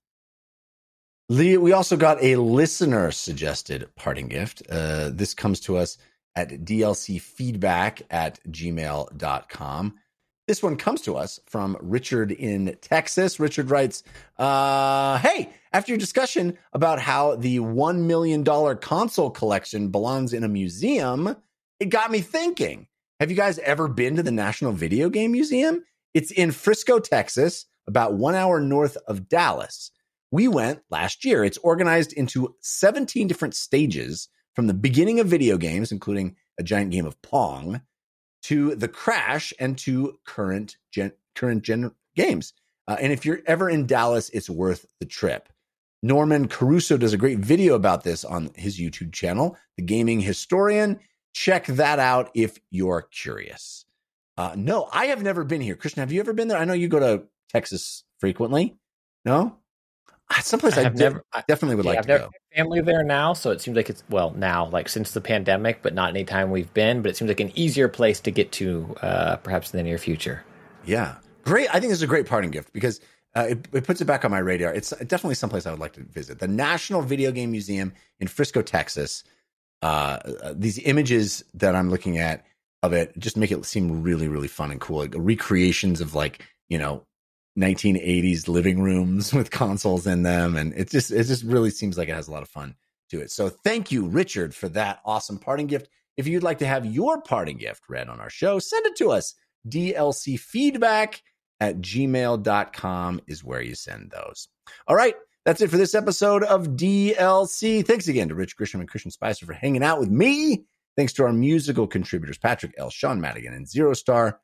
Lee, we also got a listener suggested parting gift. Uh, this comes to us at dlcfeedback at gmail.com. This one comes to us from Richard in Texas. Richard writes, uh, Hey, after your discussion about how the $1 million console collection belongs in a museum, it got me thinking. Have you guys ever been to the National Video Game Museum? It's in Frisco, Texas, about one hour north of Dallas. We went last year. It's organized into 17 different stages from the beginning of video games, including a giant game of Pong, to the crash and to current gen, current gen games. Uh, and if you're ever in Dallas, it's worth the trip. Norman Caruso does a great video about this on his YouTube channel, The Gaming Historian. Check that out if you're curious. Uh, no, I have never been here. Christian, have you ever been there? I know you go to Texas frequently. No? Someplace I, never. Definitely would yeah, like I've to go. family there now, so it seems like it's well now, like since the pandemic, but not any time we've been. But it seems like an easier place to get to, uh, perhaps in the near future. Yeah. Great. I think this is a great parting gift because uh, it, it puts it back on my radar. It's definitely someplace I would like to visit. The National Video Game Museum in Frisco, Texas. Uh, uh, these images that I'm looking at of it just make it seem really, really fun and cool. Like recreations of like, you know, 1980s living rooms with consoles in them. And it just, it just really seems like it has a lot of fun to it. So thank you, Richard, for that awesome parting gift. If you'd like to have your parting gift read on our show, send it to us. DLC feedback at gmail.com is where you send those. All right. That's it for this episode of DLC. Thanks again to Rich Grisham and Christian Spicer for hanging out with me. Thanks to our musical contributors, Patrick L., Sean Madigan, and Zero Star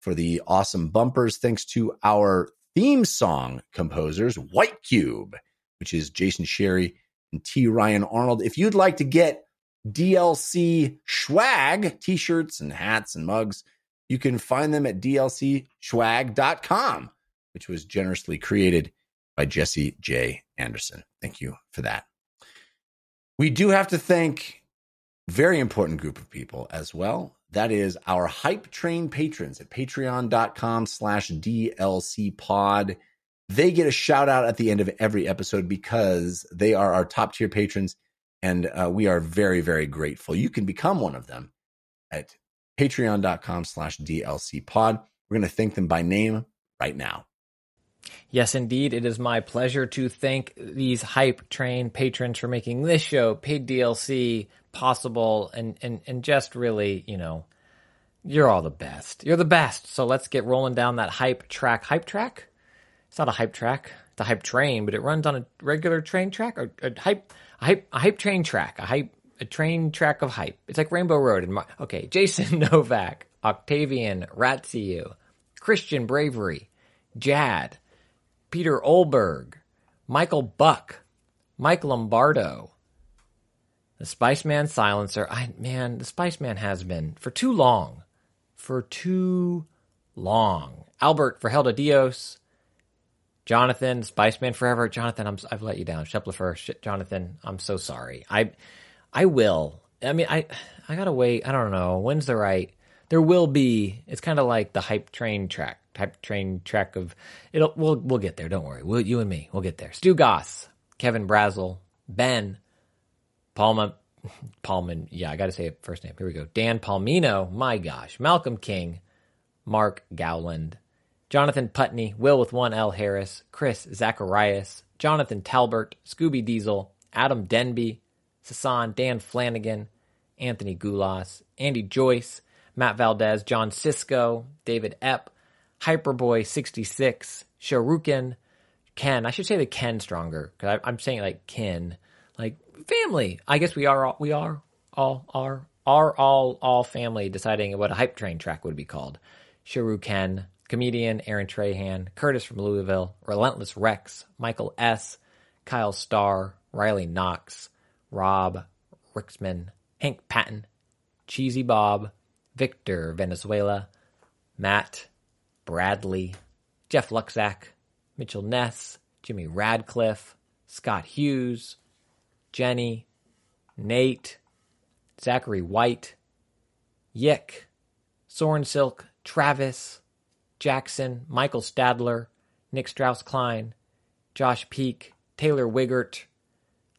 for the awesome bumpers. Thanks to our theme song composers, White Cube, which is Jason Sherry and T. Ryan Arnold. If you'd like to get DLC swag, t shirts and hats and mugs, you can find them at dlcschwag.com, which was generously created by Jesse J. Anderson. Thank you for that. We do have to thank very important group of people as well. That is our hype train patrons at patreon.com slash DLC pod. They get a shout out at the end of every episode because they are our top tier patrons and uh, we are very, very grateful. You can become one of them at patreon.com slash DLC pod. We're going to thank them by name right now. Yes, indeed. It is my pleasure to thank these hype train patrons for making this show, paid DLC, possible and, and, and just really, you know, you're all the best. You're the best. So let's get rolling down that hype track. Hype track? It's not a hype track. It's a hype train, but it runs on a regular train track or a hype, a hype, a hype train track, a hype, a train track of hype. It's like Rainbow Road. And Mar- okay, Jason Novak, Octavian Ratziu, Christian Bravery, Jad, Peter Olberg, Michael Buck, Mike Lombardo, the Spice Man Silencer. I man, the Spice Man has been for too long, for too long. Albert for Helda Dios, Jonathan Spice Man Forever. Jonathan, I'm, I've let you down. Sheplefer, shit, Jonathan, I'm so sorry. I, I will I mean, I I gotta wait. I don't know when's the right. There will be. It's kind of like the hype train track, train track of it'll. We'll we'll get there. Don't worry. We'll, you and me. We'll get there. Stu Goss, Kevin Brazel, Ben, Palma, Palman. Yeah, I got to say it first name. Here we go. Dan Palmino. My gosh. Malcolm King, Mark Gowland, Jonathan Putney, Will with one L Harris, Chris Zacharias, Jonathan Talbert, Scooby Diesel, Adam Denby, Sasan, Dan Flanagan, Anthony Gulas, Andy Joyce, Matt Valdez, John Cisco, David Epp, Hyperboy66, Sharukin, Ken. I should say the Ken stronger because I'm saying like Ken, like family. I guess we are all, we are all are are all all family deciding what a hype train track would be called. Sharuken, comedian Aaron Trahan, Curtis from Louisville, Relentless Rex, Michael S, Kyle Starr, Riley Knox, Rob Rixman, Hank Patton, Cheesy Bob, Victor Venezuela, Matt, Bradley, Jeff Luxack, Mitchell Ness, Jimmy Radcliffe, Scott Hughes, Jenny, Nate, Zachary White, Yick, Soren Silk, Travis, Jackson, Michael Stadler, Nick Strauss Klein, Josh Peak, Taylor Wiggert,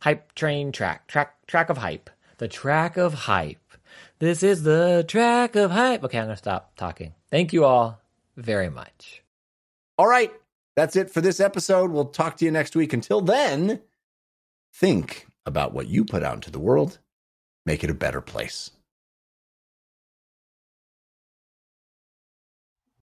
Hype Train Track, Track Track of Hype. The track of hype. This is the track of hype. Okay, I'm gonna stop talking. Thank you all very much. All right. That's it for this episode. We'll talk to you next week. Until then, think about what you put out into the world, make it a better place.